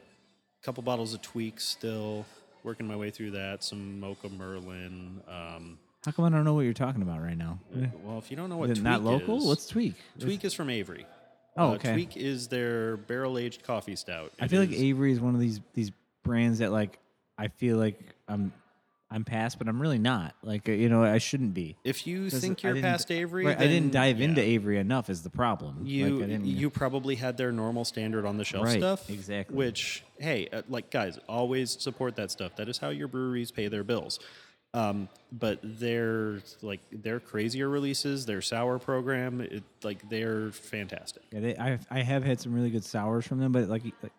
couple bottles of Tweaks still. Working my way through that. Some Mocha Merlin. Um, How come I don't know what you're talking about right now? well, if you don't know what Is it Tweak not that local? is, What's Tweak? Tweak is from Avery. Oh, Uh, okay. Tweak is their barrel aged coffee stout. I It feel like Avery is one of these these brands that like I feel like I'm I'm past, but I'm really not. Like you know, I shouldn't be. if you think you're past Avery, right, I didn't dive into. Avery enough. Is the problem? You like, you probably had their normal standard on the shelf Right, stuff, exactly. Which hey, uh, like guys, always support that stuff. That is how your breweries pay their bills. Um, but their like their crazier releases, their sour program, it, like they're fantastic. Yeah, they, I I have had some really good sours from them, but like, like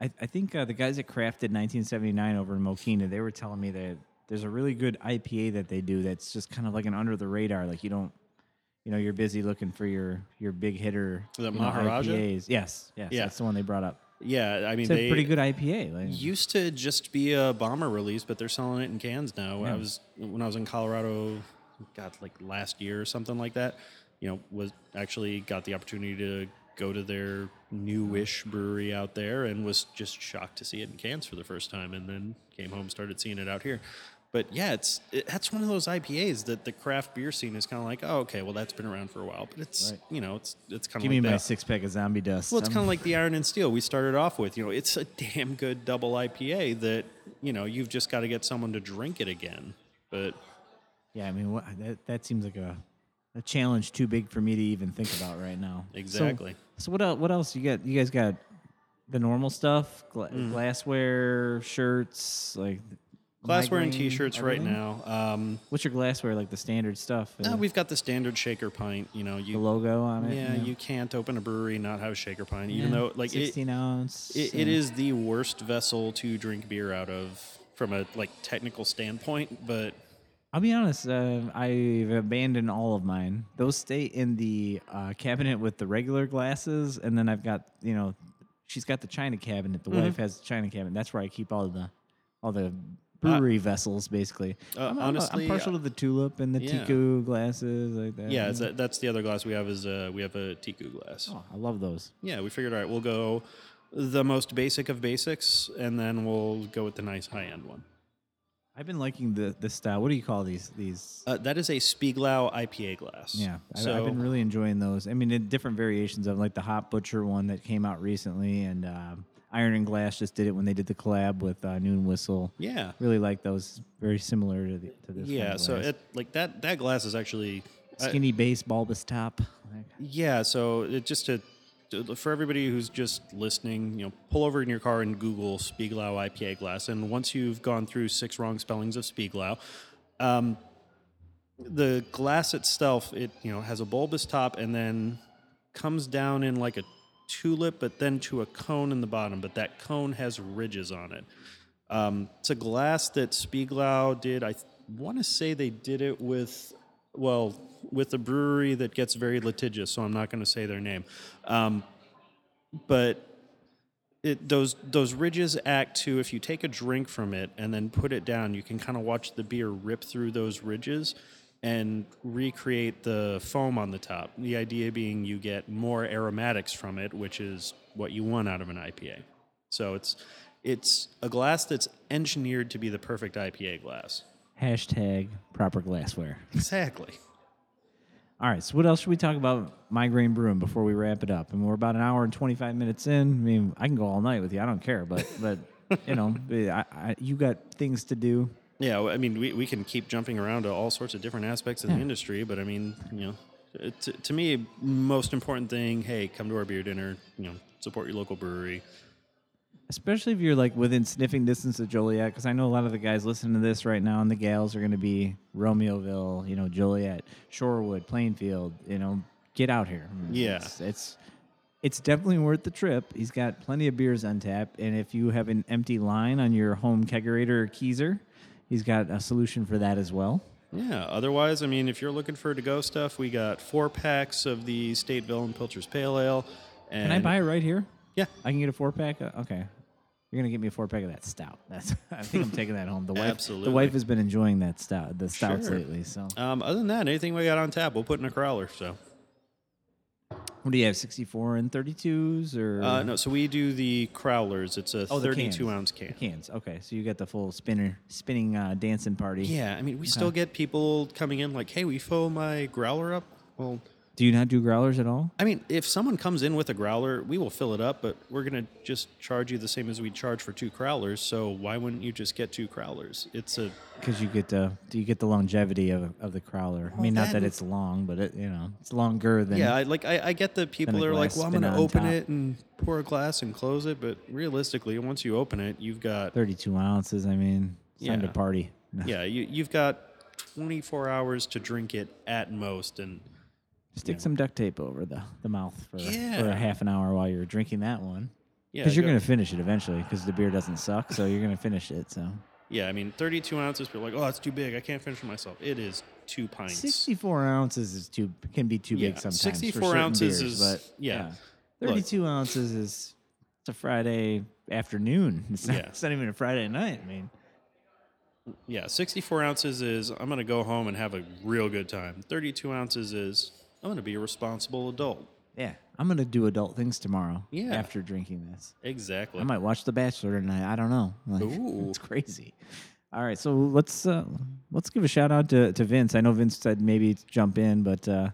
I I think uh, the guys that crafted 1979 over in Mokena, they were telling me that there's a really good IPA that they do that's just kind of like an under the radar. Like you don't, you know, you're busy looking for your your big hitter. The you know, IPAs. Yes, yes, Yeah. that's the one they brought up. Yeah, I mean It's a pretty good IPA. Like, used to just be a bomber release, but they're selling it in cans now. I was when I was in Colorado, God, like last year or something like that. You know, was actually got the opportunity to go to their newish brewery out there and was just shocked to see it in cans for the first time, and then came home started seeing it out here. But yeah, it's it, that's one of those IPAs that the craft beer scene is kind of like, oh, okay, well that's been around for a while, but it's Right. you know it's it's kind of give like me my six pack of zombie dust. Well, it's kind of like the Iron and Steel we started off with. You know, it's a damn good double IPA that you know you've just got to get someone to drink it again. But yeah. I mean, what, that that seems like a a challenge too big for me to even think about right now. Exactly. So, what else? What else you got? You guys got the normal stuff, gla- Mm. glassware, shirts, like glassware and T-shirts right now. Um, What's your glassware? Like the standard stuff? uh, we've got the standard shaker pint. You know, the you logo on it. yeah, know? you can't open a brewery and not have a shaker pint, even Yeah, though like it, sixteen ounce. it, it uh, the worst vessel to drink beer out of from a like technical standpoint. But I'll be honest. Uh, I've abandoned all of mine. Those stay in the uh, cabinet with the regular glasses, and then I've got you know, she's got the china cabinet. The Mm-hmm. wife has the china cabinet. That's where I keep all the all the brewery vessels, basically. Uh, I'm, I'm- honestly, I'm partial to the tulip and the yeah. Teku glasses like that. yeah, you it's a, that's the other glass we have is uh, we have a Teku glass. Oh, I love those. Yeah, we figured, all right, we'll go the most basic of basics, and then we'll go with the nice high end one. I've been liking the the style. What do you call these? These Uh, that is a Spiegelau IPA glass. yeah, I, so I've been really enjoying those. I mean, in different variations of like the Hop Butcher one that came out recently, and um Iron and Glass just did it when they did the collab with uh, Noon Whistle. yeah, Really like those. Very similar to, the, to this. yeah. So it like that that glass is actually I- skinny base, bulbous top. Yeah. So it just to- for everybody who's just listening, you know, pull over in your car and Google Spiegelau IPA glass, and once you've gone through six wrong spellings of Spiegelau, um, the glass itself, it you know has a bulbous top and then comes down in like a tulip, but then to a cone in the bottom. But that cone has ridges on it. Um, it's a glass that Spiegelau did. I want to say they did it with, well, with a brewery that gets very litigious, so I'm not going to say their name. Um, but it, those those ridges act to if you take a drink from it and then put it down, you can kind of watch the beer rip through those ridges and recreate the foam on the top. The idea being you get more aromatics from it, which is what you want out of an IPA. So it's it's a glass that's engineered to be the perfect IPA glass. Hashtag proper glassware. Exactly. All right. So what else should we talk about MyGrain brewing before we wrap it up? And we're about an hour and twenty five minutes in. I mean, I can go all night with you. I don't care. But but you know, I, I, you got things to do. Yeah, I mean, we, we can keep jumping around to all sorts of different aspects of Yeah. the industry, but I mean, you know, to, to me, most important thing, hey, come to our beer dinner, you know, support your local brewery. Especially if you're like within sniffing distance of Joliet, because I know a lot of the guys listening to this right now and the gals are going to be Romeoville, you know, Joliet, Shorewood, Plainfield. You know, get out here. Yeah. it's, it's it's definitely worth the trip. He's got plenty of beers on tap, and if you have an empty line on your home kegerator or keezer, he's got a solution for that as well. Yeah, otherwise, I mean, if you're looking for to go stuff, we got four packs of the Stateville Pilcher's Pale Ale. And Can I buy it right here? Yeah. I can get a four pack. Uh, Okay, you're gonna get me a four pack of that stout. That's I think I'm taking that home. The wife, Absolutely. the wife has been enjoying that stout, the stouts Sure. lately. So, Um, other than that, anything we got on tap, we'll put in a crowler. So, what do you have? 64 and 32s or uh, no, so we do the crowlers. It's a Oh, the 32 ounce can. cans? Okay, so you got the full spinner, spinning, uh, dancing party. Yeah, I mean, we still get people coming in like, hey, we fill my growler up. Well, Do you not do growlers at all? I mean, if someone comes in with a growler, we will fill it up, but we're going to just charge you the same as we charge for two crowlers. So why wouldn't you just get two crowlers? It's a Because you get the do you get the longevity of, of the crowler? I mean, not that it's long, but it you know it's longer than yeah. I, like I, I get that people a are like, well, I'm going to open top. it and pour a glass and close it, but realistically, once you open it, you've got 32 ounces. I mean, it's time to party. yeah, you, you've got 24 hours to drink it at most, and Stick some duct tape over the, the mouth for, for a half an hour while you're drinking that one. yeah, Because you're go- going to finish it eventually because the beer doesn't suck. So you're going to finish it. So yeah. I mean, 32 ounces. People are like, oh, that's too big. I can't finish it myself. It is two pints. 64 ounces is too can be too Yeah, big sometimes. 64 for ounces beers, is- but yeah. Look. 32 ounces is it's a Friday afternoon. It's not, Yeah. it's not even a Friday night. I mean, Yeah, 64 ounces is I'm going to go home and have a real good time. 32 ounces is I'm going to be a responsible adult. yeah, I'm going to do adult things tomorrow. Yeah. after drinking this. Exactly. I might watch The Bachelor tonight. I don't know. Like, Ooh. it's crazy. All right, so let's uh, let's give a shout out to, to Vince. I know Vince said maybe jump in, but uh,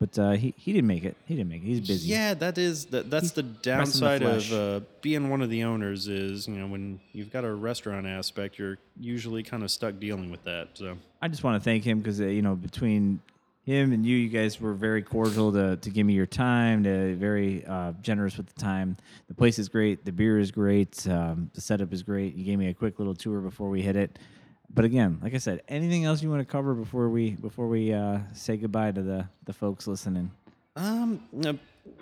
but uh, he he didn't make it. He didn't make it. He's busy. Yeah, that is that, that's the pressing the downside of uh, being one of the owners is you know when you've got a restaurant aspect, you're usually kind of stuck dealing with that. So I just want to thank him because uh, you know between him and you, you guys were very cordial to, to give me your time. To very uh, generous with the time. The place is great. The beer is great. Um, the setup is great. You gave me a quick little tour before we hit it. But again, like I said, anything else you want to cover before we before we uh, say goodbye to the the folks listening? Um,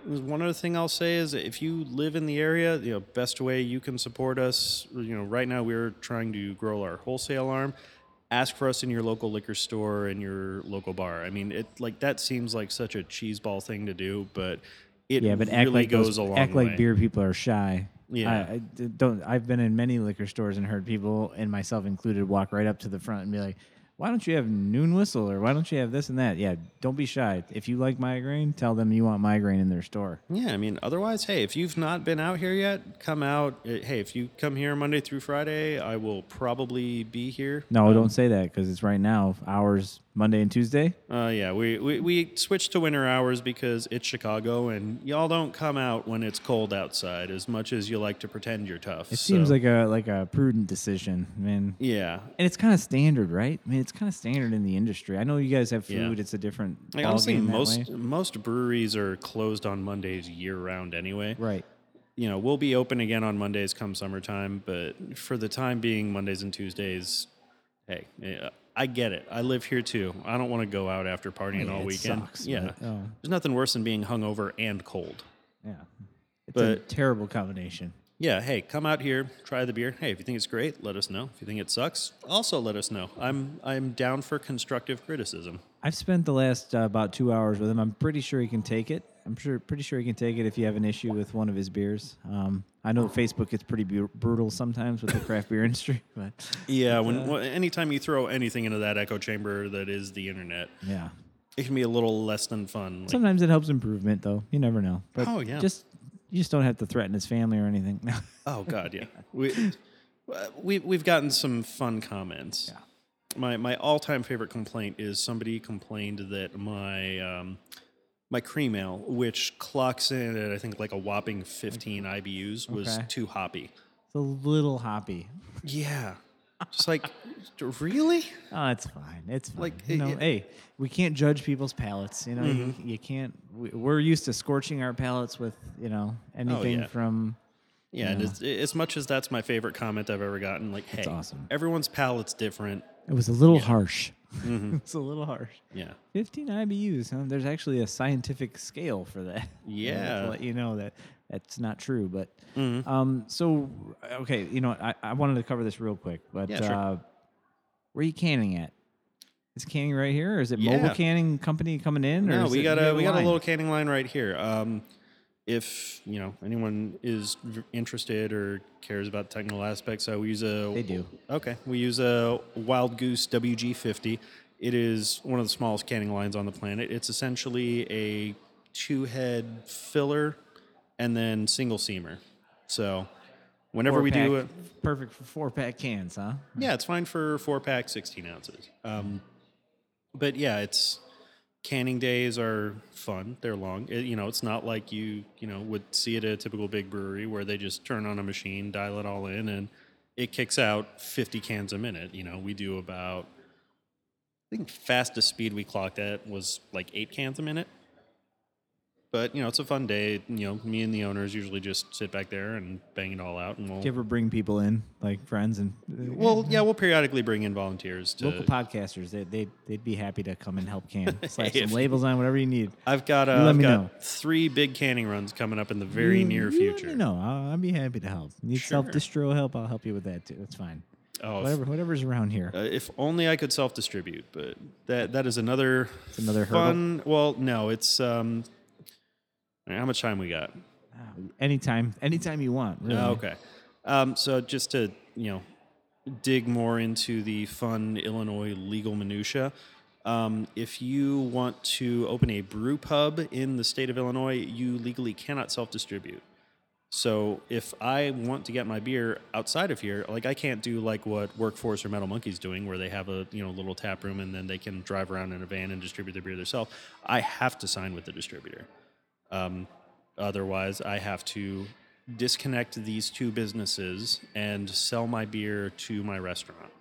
one other thing I'll say is if you live in the area, you know, best way you can support us. You know, right now we're trying to grow our wholesale arm. Ask for us in your local liquor store and your local bar. I mean, it like that seems like such a cheeseball thing to do, but it Yeah, but really act like goes those, a long act way. like beer people are shy. Yeah. I, I don't. I've been in many liquor stores and heard people, and myself included, walk right up to the front and be like, "Why don't you have noon whistle or why don't you have this and that?" Yeah, don't be shy. If you like MyGrain, tell them you want MyGrain in their store. Yeah, I mean, otherwise, hey, if you've not been out here yet, come out. Uh, Hey, if you come here Monday through Friday, I will probably be here. No, don't say that because it's right now. Hours Monday and Tuesday. Uh, yeah, we, we, we switched to winter hours because it's Chicago, and y'all don't come out when it's cold outside as much as you like to pretend you're tough. It seems like a like a prudent decision, man. yeah. And it's kind of standard, right? I mean, it's kind of standard in the industry. I know you guys have Yeah. food; it's a different. Like, honestly, most way. most breweries are closed on Mondays year round anyway. right? You know, we'll be open again on Mondays come summertime, but for the time being, Mondays and Tuesdays, hey, yeah, I get it. I live here too. I don't want to go out after partying Yeah, all it weekend. sucks, yeah, but, oh, there's nothing worse than being hungover and cold. yeah. It's a terrible combination. Yeah, hey, come out here, try the beer. Hey, if you think it's great, let us know. If you think it sucks, also let us know. I'm I'm down for constructive criticism. I've spent the last uh, about two hours with him. I'm pretty sure he can take it. I'm sure, pretty sure he can take it if you have an issue with one of his beers. Um, I know Facebook gets pretty bu- brutal sometimes with the craft beer industry, but Yeah, when wh- anytime you throw anything into that echo chamber that is the internet, yeah. it can be a little less than fun. Like, Sometimes it helps improvement, though. You never know. But Oh, yeah. just you just don't have to threaten his family or anything. oh God, yeah. We uh, we we've gotten some fun comments. Yeah. My my all time favorite complaint is somebody complained that my um, my cream ale, which clocks in at I think like a whopping 15 IBUs, was Okay. too hoppy. it's a little hoppy. Yeah. Just like, really? Oh, it's fine. It's fine. Like, you it- know, it- hey, we can't judge people's palates. You know, you, Mm-hmm. you can't. We, we're used to scorching our palates with you know anything Oh, yeah. from. Yeah, and as, as much as that's my favorite comment I've ever gotten, like, hey, awesome. everyone's palate's different. It was a little harsh. Mm-hmm. it's a little harsh. Yeah. 15 IBUs. Huh? There's actually a scientific scale for that. Yeah. to let you know that that's not true. But Mhm. um, so okay, you know, I, I wanted to cover this real quick, but Yeah, sure. uh, where are you canning at? Is canning right here, or is it mobile canning company coming in? or No, we got a we got a little canning line right here. Um, if you know anyone is interested or cares about technical aspects, so we use a They do. Okay, we use a Wild Goose WG50. It is one of the smallest canning lines on the planet. It's essentially a two-head filler and then single seamer. So whenever Four we do pack- it, perfect for four pack cans, huh? yeah, it's fine for four pack, 16 ounces. Um, but yeah, it's canning days are fun. They're long. It, you know, it's not like you you know would see at a typical big brewery where they just turn on a machine, dial it all in, and it kicks out 50 cans a minute. You know, we do about I think fastest speed we clocked at was like eight cans a minute. But you know, it's a fun day. You know, me and the owners usually just sit back there and bang it all out, and we'll Do you ever bring people in, like friends and uh, well, yeah, we'll periodically bring in volunteers to. local podcasters? They they they'd be happy to come and help can. Slap some labels on whatever you need. I've got uh, I've got know. three big canning runs coming up in the very You- near future. know. I'll, I'll be happy to help. Need Sure. self distro help? I'll help you with that too. It's fine. Oh, if- Whatever whatever's around here. uh, if only I could self-distribute, but that that is another It's another hurdle. fun. Well, no, it's um. All right, How much time we got? Ah, Anytime, anytime you want. Really. Oh, okay. Um, so just to you know, dig more into the fun Illinois legal minutia. Um, if you want to open a brew pub in the state of Illinois, you legally cannot self-distribute. So if I want to get my beer outside of here, like I can't do like what Workforce or Metal Monkey's doing, where they have a you know little tap room and then they can drive around in a van and distribute their beer themselves. I have to sign with the distributor. Um, otherwise, I have to disconnect these two businesses and sell my beer to my restaurant.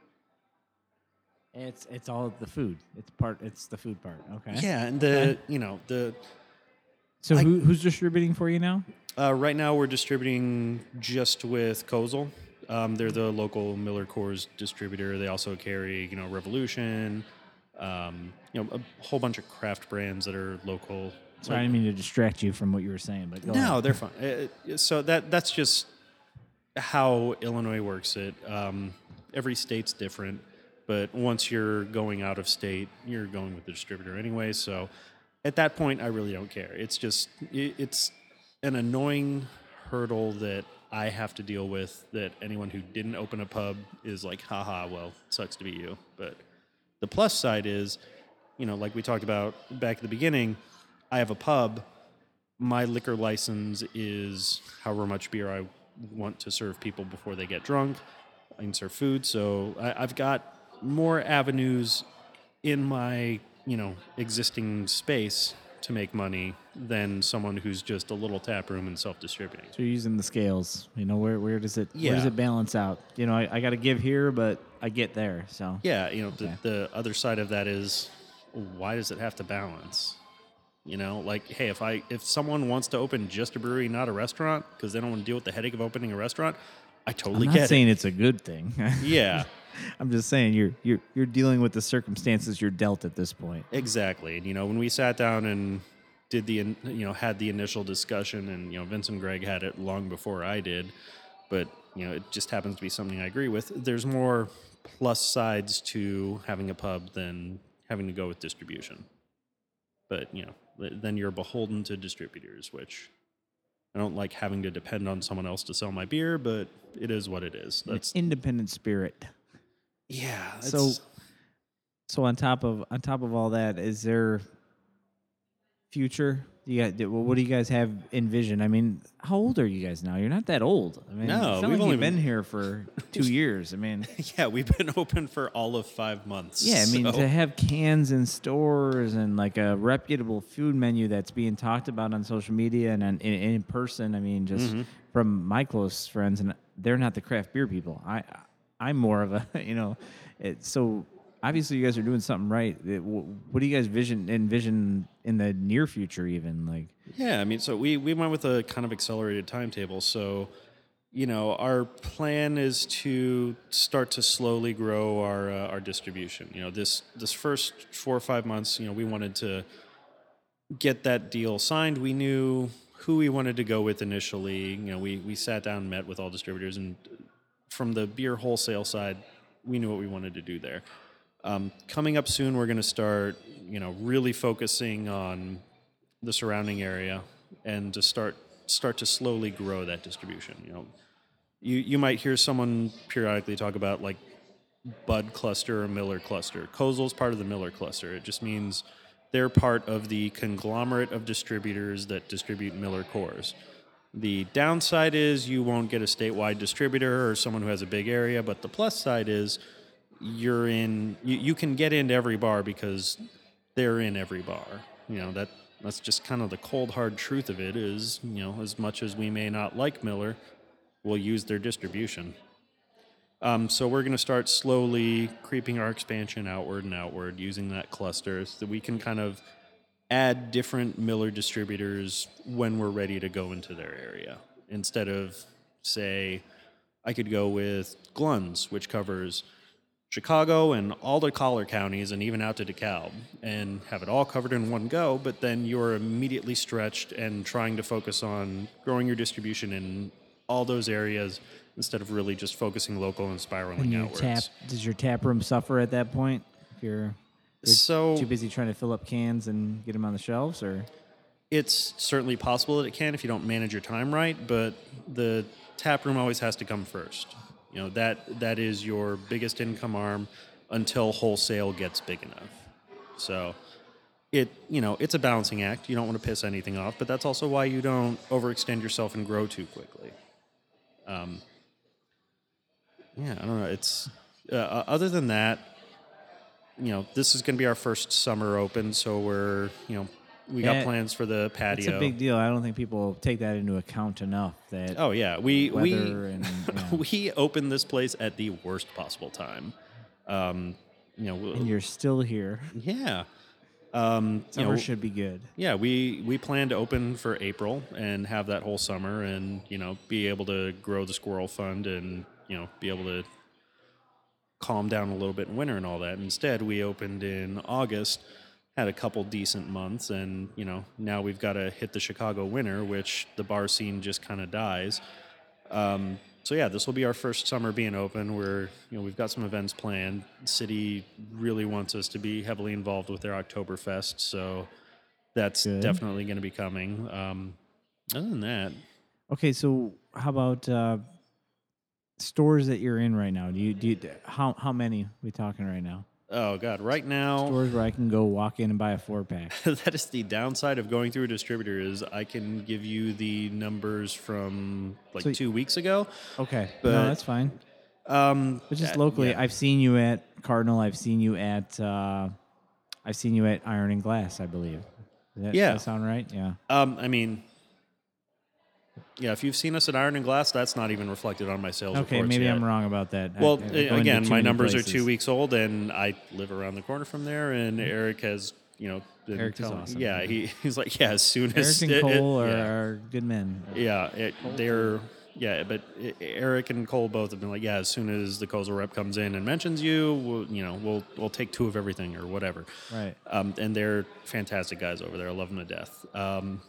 It's it's all the food. It's part. It's the food part. Okay. Yeah, and the you know the So I- who, who's distributing for you now? Uh, right now, we're distributing just with Kozel. Um, they're the local Miller Coors distributor. They also carry, you know, Revolution, um, you know, a whole bunch of craft brands that are local. Sorry, I didn't mean to distract you from what you were saying, but go No, ahead. they're fine. So that that's just how Illinois works. It um, every state's different, but once you're going out of state, you're going with the distributor anyway. So at that point, I really don't care. It's just it, it's an annoying hurdle that I have to deal with. That anyone who didn't open a pub is like, haha, well, sucks to be you. But the plus side is, you know, like we talked about back at the beginning, I have a pub my liquor license is however much beer I want to serve people before they get drunk. I can serve food, so I, I've got more avenues in my you know existing space to make money than someone who's just a little tap room and self-distributing. So you're using the scales. You know, where where does it where does it balance out? You know, I, I got to give here, but I get there. So Yeah, you know, Okay. the, the other side of that is why does it have to balance? You know, like, hey, if I if someone wants to open just a brewery, not a restaurant, because they don't want to deal with the headache of opening a restaurant, I totally I'm not get saying it's a good thing. Yeah, I'm just saying you're you're you're dealing with the circumstances you're dealt at this point. exactly. And you know, when we sat down and did the you know had the initial discussion, and you know, Vince and Greg had it long before I did, but you know, it just happens to be something I agree with. There's more plus sides to having a pub than having to go with distribution. But you know, then you're beholden to distributors, which I don't like having to depend on someone else to sell my beer. But it is what it is. An That's independent spirit. yeah. So- So on top of on top of all that, is there future? You got well, what do you guys have envisioned? I mean, how old are you guys now? You're not that old. I mean, No, it's not we've like only you've been been- here for two years. I mean, yeah, we've been open for all of five months. yeah, I mean so- to have cans in stores and like a reputable food menu that's being talked about on social media and on, in, in person. I mean, just Mm-hmm. from my close friends, and they're not the craft beer people. I, I'm more of a, you know, it, so obviously you guys are doing something right. It- wh- what do you guys vision envision in the near future, even like? Yeah, I mean, so we, we went with a kind of accelerated timetable. So, you know, our plan is to start to slowly grow our uh, our distribution. You know, this this first four or five months, you know, we wanted to get that deal signed. We knew who we wanted to go with initially. You know, we we sat down met with all distributors, and from the beer wholesale side, we knew what we wanted to do there. Um, coming up soon, we're going to start, you know, really focusing on the surrounding area and to start start to slowly grow that distribution. You know, you you might hear someone periodically talk about like Bud cluster or Miller cluster. Kozel's part of the Miller cluster. It just means they're part of the conglomerate of distributors that distribute Miller Coors. The downside is you won't get a statewide distributor or someone who has a big area, but the plus side is you're in you, you can get into every bar because they're in every bar. You know, that that's just kind of the cold hard truth of it is, you know, as much as we may not like Miller, we'll use their distribution. Um, so we're going to start slowly creeping our expansion outward and outward using that cluster so that we can kind of add different Miller distributors when we're ready to go into their area. Instead of, say, I could go with Glun's, which covers Chicago and all the collar counties and even out to DeKalb and have it all covered in one go, but then you're immediately stretched and trying to focus on growing your distribution in all those areas instead of really just focusing local and spiraling you outwards. tap, does your tap room suffer at that point? If you're, you're So too busy trying to fill up cans and get them on the shelves, or it's certainly possible that it can if you don't manage your time right, but the tap room always has to come first. You know that that is your biggest income arm until wholesale gets big enough. So it you know it's a balancing act. You don't want to piss anything off, but that's also why you don't overextend yourself and grow too quickly. Um, yeah, I don't know. It's uh, uh, other than that, you know, this is going to be our first summer open, so we're you know we got Yeah, plans for the patio. it's a big deal. I don't think people take that into account enough. That Oh yeah, we we and yeah. we opened this place at the worst possible time. Um, you know, and you're still here. yeah. Um, you Summer know, should be good. yeah, we we plan to open for April and have that whole summer, and you know, be able to grow the squirrel fund, and you know, be able to calm down a little bit in winter and all that. Instead, we opened in August, had a couple decent months, and you know, now we've got to hit the Chicago winter, which the bar scene just kind of dies. Um, so yeah, this will be our first summer being open. We're you know we've got some events planned. City really wants us to be heavily involved with their Oktoberfest, so that's Good. definitely going to be coming. Um, other than that, Okay, so how about uh, stores that you're in right now? Do you do you, how how many we talking right now? Oh god, right now Stores where I can go walk in and buy a four pack. that is the downside of going through a distributor is I can give you the numbers from like So- two weeks ago. Okay, But- no, that's fine. Um, But just uh, locally, yeah. I've seen you at Cardinal. I've seen you at uh, I've seen you at Iron and Glass, I believe. Does that, Yeah. that sound right? Yeah. Um, I mean, yeah, if you've seen us at Iron and Glass, that's not even reflected on my sales Okay, maybe yet. I'm wrong about that. Well, I go a- into again, my numbers are two weeks old, and I live around the corner from there. And Eric has, you know, been Eric is telling- awesome. Yeah, he, he's like, yeah, as soon Eric as and it- it- Cole are, yeah. are good men. Yeah, it, they're yeah, but Eric and Cole both have been like, yeah, as soon as the Kozel rep comes in and mentions you, we'll, you know, we'll we'll take two of everything or whatever. Right. Um, and they're fantastic guys over there. I love them to death. Um,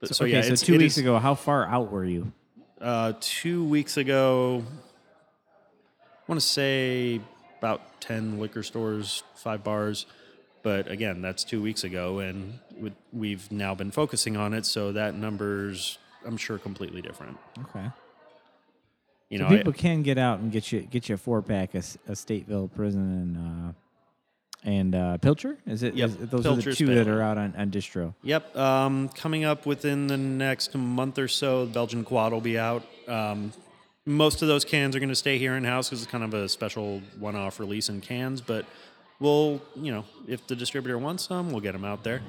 but, so, okay, yeah, so it's- two weeks is- ago, how far out were you? uh, two weeks ago, I want to say about 10 liquor stores, five bars. But again, that's two weeks ago, and we- we've now been focusing on it, so that number's, I'm sure, completely different. Okay. You so know, I- people can get out and get you get you a four pack of, of Stateville Prison and uh, and uh, Pilcher. Is it? Yep, is- those are the Pilcher's two that are out on, on distro. Yep. Um, coming up within the next month or so, the Belgian Quad will be out. Um, most of those cans are going to stay here in house because it's kind of a special one-off release in cans. But we'll, you know, if the distributor wants some, we'll get them out there.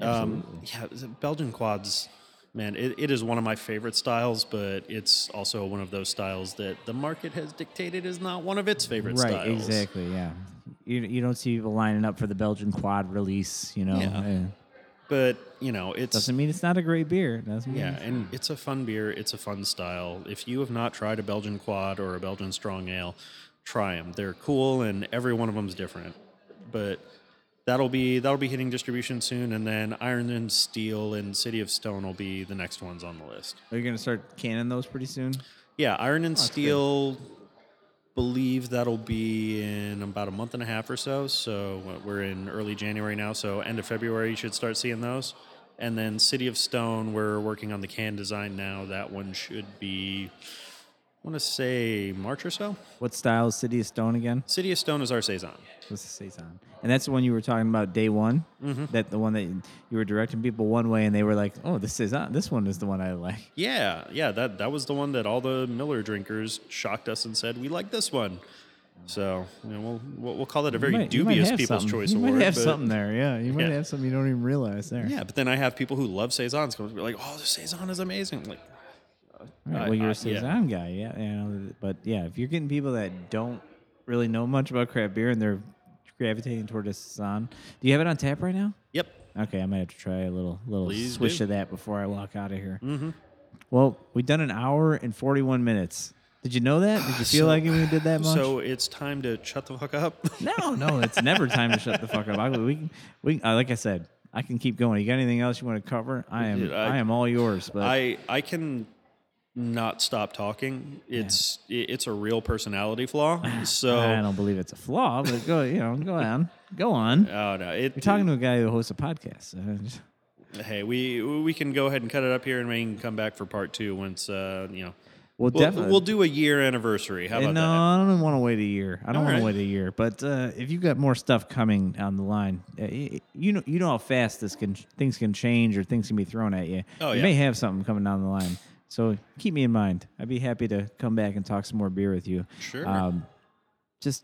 Um, yeah, Belgian quads, man, it, it is one of my favorite styles, but it's also one of those styles that the market has dictated is not one of its favorite Right. styles. Exactly. Yeah. You you don't see people lining up for the Belgian quad release. You know. Yeah. Eh, But you know, it doesn't mean it's not a great beer. Doesn't mean Yeah, and it's a fun beer. It's a fun style. If you have not tried a Belgian Quad or a Belgian Strong Ale, try them. They're cool, and every one of them's different. But that'll be that'll be hitting distribution soon, and then Iron and Steel and City of Stone will be the next ones on the list. Are you gonna start canning those pretty soon? Yeah, Iron and Steel. good. Believe that'll be in about a month and a half or so. So we're in early January now. So end of February, you should start seeing those. And then City of Stone, we're working on the can design now. That one should be, I want to say March or so. What style is City of Stone again? City of Stone is our saison. What's the saison? And that's the one you were talking about day one. Mm-hmm. That the one that you were directing people one way, and they were like, "Oh, this saison. This one is the one I like." Yeah, yeah, that that was the one that all the Miller drinkers shocked us and said we like this one. So you know, we'll we'll, call it a very might- dubious People's something. Choice you Award. might have but- something there. Yeah, you might Yeah. have something you don't even realize there. Yeah, but then I have people who love saisons me like, "Oh, the saison is amazing!" I'm like, All right, well, you're I- a saison guy, yeah. You know, but yeah, if you're getting people that don't really know much about craft beer and they're gravitating toward a saison, do you have it on tap right now? "Yep, Okay, I might have to try a little little Please swish do. of that before I walk out of here. Mm-hmm. Well, we've done an hour and 41 minutes. Did you know that? Did you feel So- like we did that much? So it's time to shut the fuck up. no, no, it's never time to shut the fuck up. I, we, can- we, uh, like I said, I can keep going. You got anything else you want to cover? I am, I- I, am all yours. But I I can not stop talking. It's i it's a real personality flaw. So I don't believe it's a flaw. But go, you know, go on, go on. oh no, it, You're talking to a guy who hosts a podcast. Hey, we we can go ahead and cut it up here, and we can come back for part two once uh, you know. well, We'll, definitely. we'll do a year anniversary. How about that? no, I don't want to wait a year. I don't All want to wait a year. But uh, if you've got more stuff coming down the line, uh, you know, you know how fast this can things can change or things can be thrown at you. Oh, you yeah. may have something coming down the line. So keep me in mind. I'd be happy to come back and talk some more beer with you. Sure. Um, just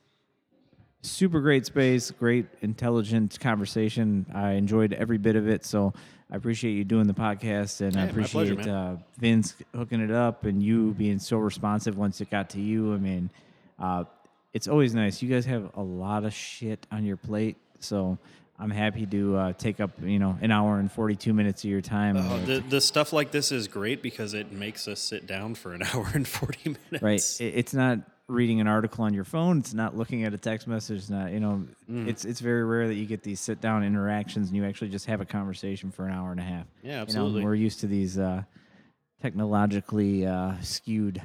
super great space, great intelligent conversation. I enjoyed every bit of it. So I appreciate you doing the podcast, and I Hey, pleasure, appreciate man. uh, Vince hooking it up and you being so responsive once it got to you. I mean, uh, it's always nice. You guys have a lot of shit on your plate, so I'm happy to uh, take up you know an hour and 42 minutes of your time. Oh, the, the stuff like this is great because it makes us sit down for an hour and 40 minutes. right it, it's not reading an article on your phone it's not looking at a text message it's not you know Mm. it's it's very rare that you get these sit down interactions and you actually just have a conversation for an hour and a half Yeah, you know absolutely. we're used to these uh technologically uh skewed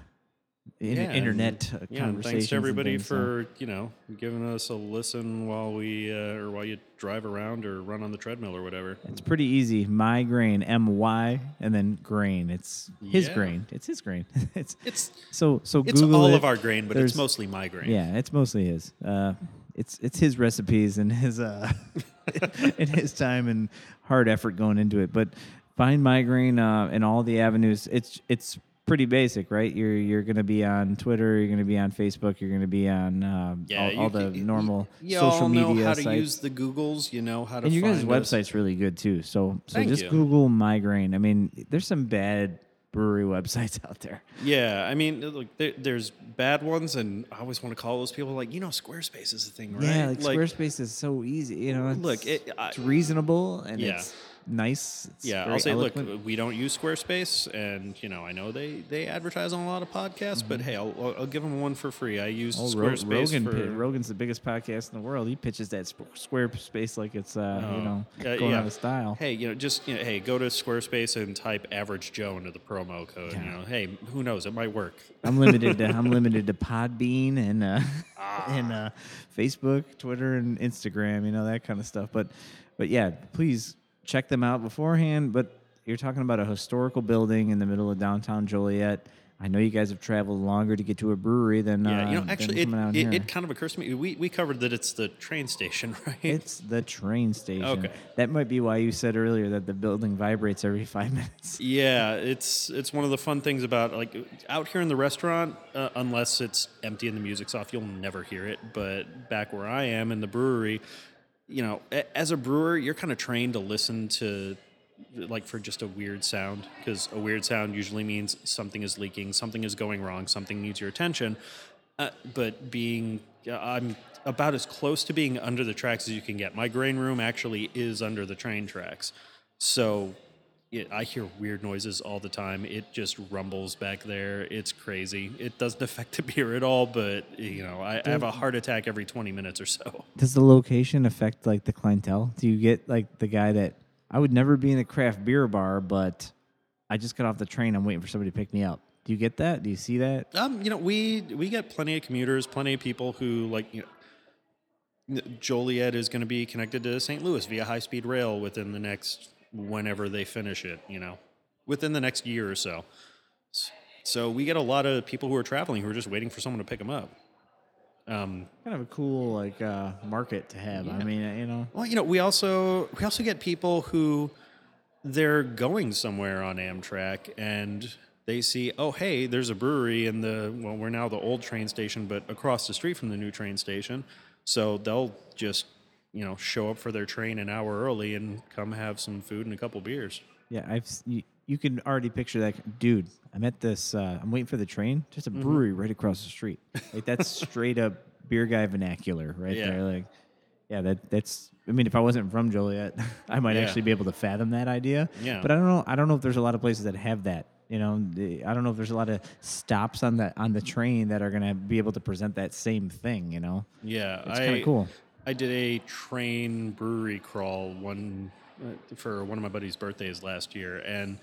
in- Yeah, internet uh, Yeah, and conversations thanks to everybody things, so- for you know giving us a listen while we uh, or while you drive around or run on the treadmill or whatever. it's pretty easy MyGrain m-y and then grain it's his Yeah. grain it's his grain it's It's so so it's Google all it. of our grain, but There's- it's mostly my grain. Yeah, it's mostly his. Uh, it's it's his recipes and his uh, and his time and hard effort going into it. But find MyGrain uh, in all the avenues. It's it's pretty basic, right? You're you're gonna be on Twitter, you're gonna be on Facebook, you're gonna be on um, Yeah, all, you- all the you- normal You social all know media how to use the Googles. You know how to. and your guys' us. website's really good too. So so Thank just you. Google MyGrain. I mean, there's some bad brewery websites out there. Yeah, I mean, look, there, there's bad ones, and I always want to call those people like, you know, Squarespace is a thing, right? Yeah, like, Squarespace is so easy. You know, it's, Look, it- I- it's reasonable and Yeah. it's nice. It's Yeah, I'll say, eloquent. look, we don't use Squarespace, and you know, I know they they advertise on a lot of podcasts, but hey, I'll, I'll- give them one for free. I use Oh, Squarespace Rogan, for. Rogan's the biggest podcast in the world. He pitches that sp- Squarespace like it's uh, you Oh, know yeah, going yeah. out of style. Hey, you know, just you know, hey, go to Squarespace and type "average Joe" into the promo code. You know, hey, who knows? It might work. I'm limited to I'm limited to Podbean and uh, Ah. and uh, Facebook, Twitter, and Instagram. You know that kind of stuff. But but yeah, please check them out beforehand. But you're talking about a historical building in the middle of downtown Joliet. I know you guys have traveled longer to get to a brewery than Yeah, uh, you know, than actually, it, out it, it kind of occurs to me. We we covered that it's the train station, right? It's the train station. Okay. That might be why you said earlier that the building vibrates every five minutes. Yeah, it's it's one of the fun things about like out here in the restaurant. Uh, unless it's empty and the music's off, you'll never hear it. But back where I am in the brewery, you know, as a brewer, you're kind of trained to listen to like for just a weird sound because a weird sound usually means something is leaking, something is going wrong, something needs your attention. Uh, but being, I'm about as close to being under the tracks as you can get. My grain room actually is under the train tracks, so it, I hear weird noises all the time. It just rumbles back there. It's crazy. It doesn't affect the beer at all, but you know, I, I have a heart attack every 20 minutes or so. Does the location affect like the clientele? Do you get like the guy that I would never be in a craft beer bar, but I just got off the train. I'm waiting for somebody to pick me up. Do you get that? Do you see that? Um, you know, we we get plenty of commuters, plenty of people who like you know. Joliet is going to be connected to St. Louis via high speed rail within the next whenever they finish it. You know, within the next year or so. So we get a lot of people who are traveling who are just waiting for someone to pick them up. Um, Kind of a cool like uh, market to have. I mean, you know, Well, you know, we also we also get people who they're going somewhere on Amtrak and they see, oh, hey, there's a brewery in the well, we're now the old train station, but across the street from the new train station. So they'll just you know show up for their train an hour early and come have some food and a couple beers. yeah, I've you, you can already picture that dude. I'm at this. Uh, I'm waiting for the train. Just a Mm-hmm. brewery right across the street. Like that's straight up beer guy vernacular right Yeah. there. Like, yeah, that that's. I mean, if I wasn't from Joliet, I might Yeah. actually be able to fathom that idea. Yeah. But I don't know. I don't know if there's a lot of places that have that. You know, I don't know if there's a lot of stops on the on the train that are gonna be able to present that same thing. You know, Yeah, it's kind of cool. I did a train brewery crawl one uh, for one of my buddy's birthdays last year, and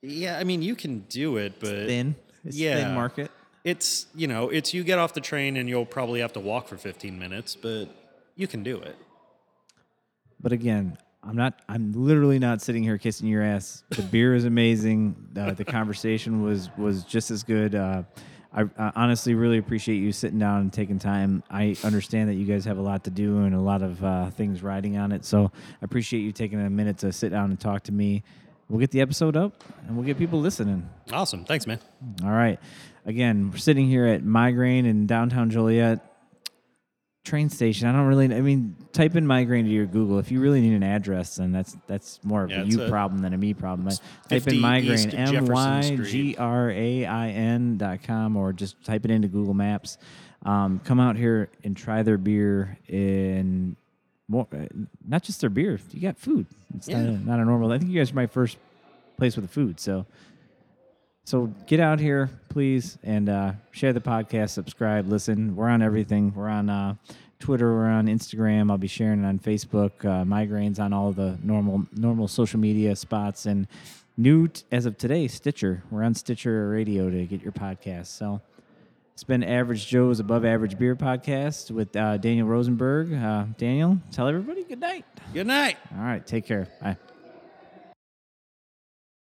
yeah, I mean you can do it, but Thin, it's yeah. thin market. It's you know, it's you get off the train and you'll probably have to walk for 15 minutes, but you can do it. But again, I'm not. I'm literally not sitting here kissing your ass. The beer is amazing. Uh, the conversation was was just as good. Uh, I, I honestly really appreciate you sitting down and taking time. I understand that you guys have a lot to do and a lot of uh, things riding on it. So I appreciate you taking a minute to sit down and talk to me. We'll get the episode up and we'll get people listening. Awesome, thanks, man. All right. Again, we're sitting here at MyGrain in downtown Joliet. Train station. I don't really. I mean, type in MyGrain to your Google. If you really need an address, then that's that's more of Yeah, a you a- problem than a me problem. But type in MyGrain M Y. G R A I N dot com, or just type it into Google Maps. Um, come out here and try their beer in more. uh, Not just their beer. You got food. It's not, Yeah. a, not a normal. I think you guys are my first place with the food. So so get out here, please, and uh, share the podcast, subscribe, listen. We're on everything. We're on uh, Twitter. We're on Instagram. I'll be sharing it on Facebook. Uh, MyGrain's on all the normal normal social media spots and new t- as of today, Stitcher. We're on Stitcher Radio to get your podcast. So it's been Average Joe's Above Average Beer podcast with uh, Daniel Rosenberg. Uh, Daniel, tell everybody good night. Good night. All right, take care. Bye.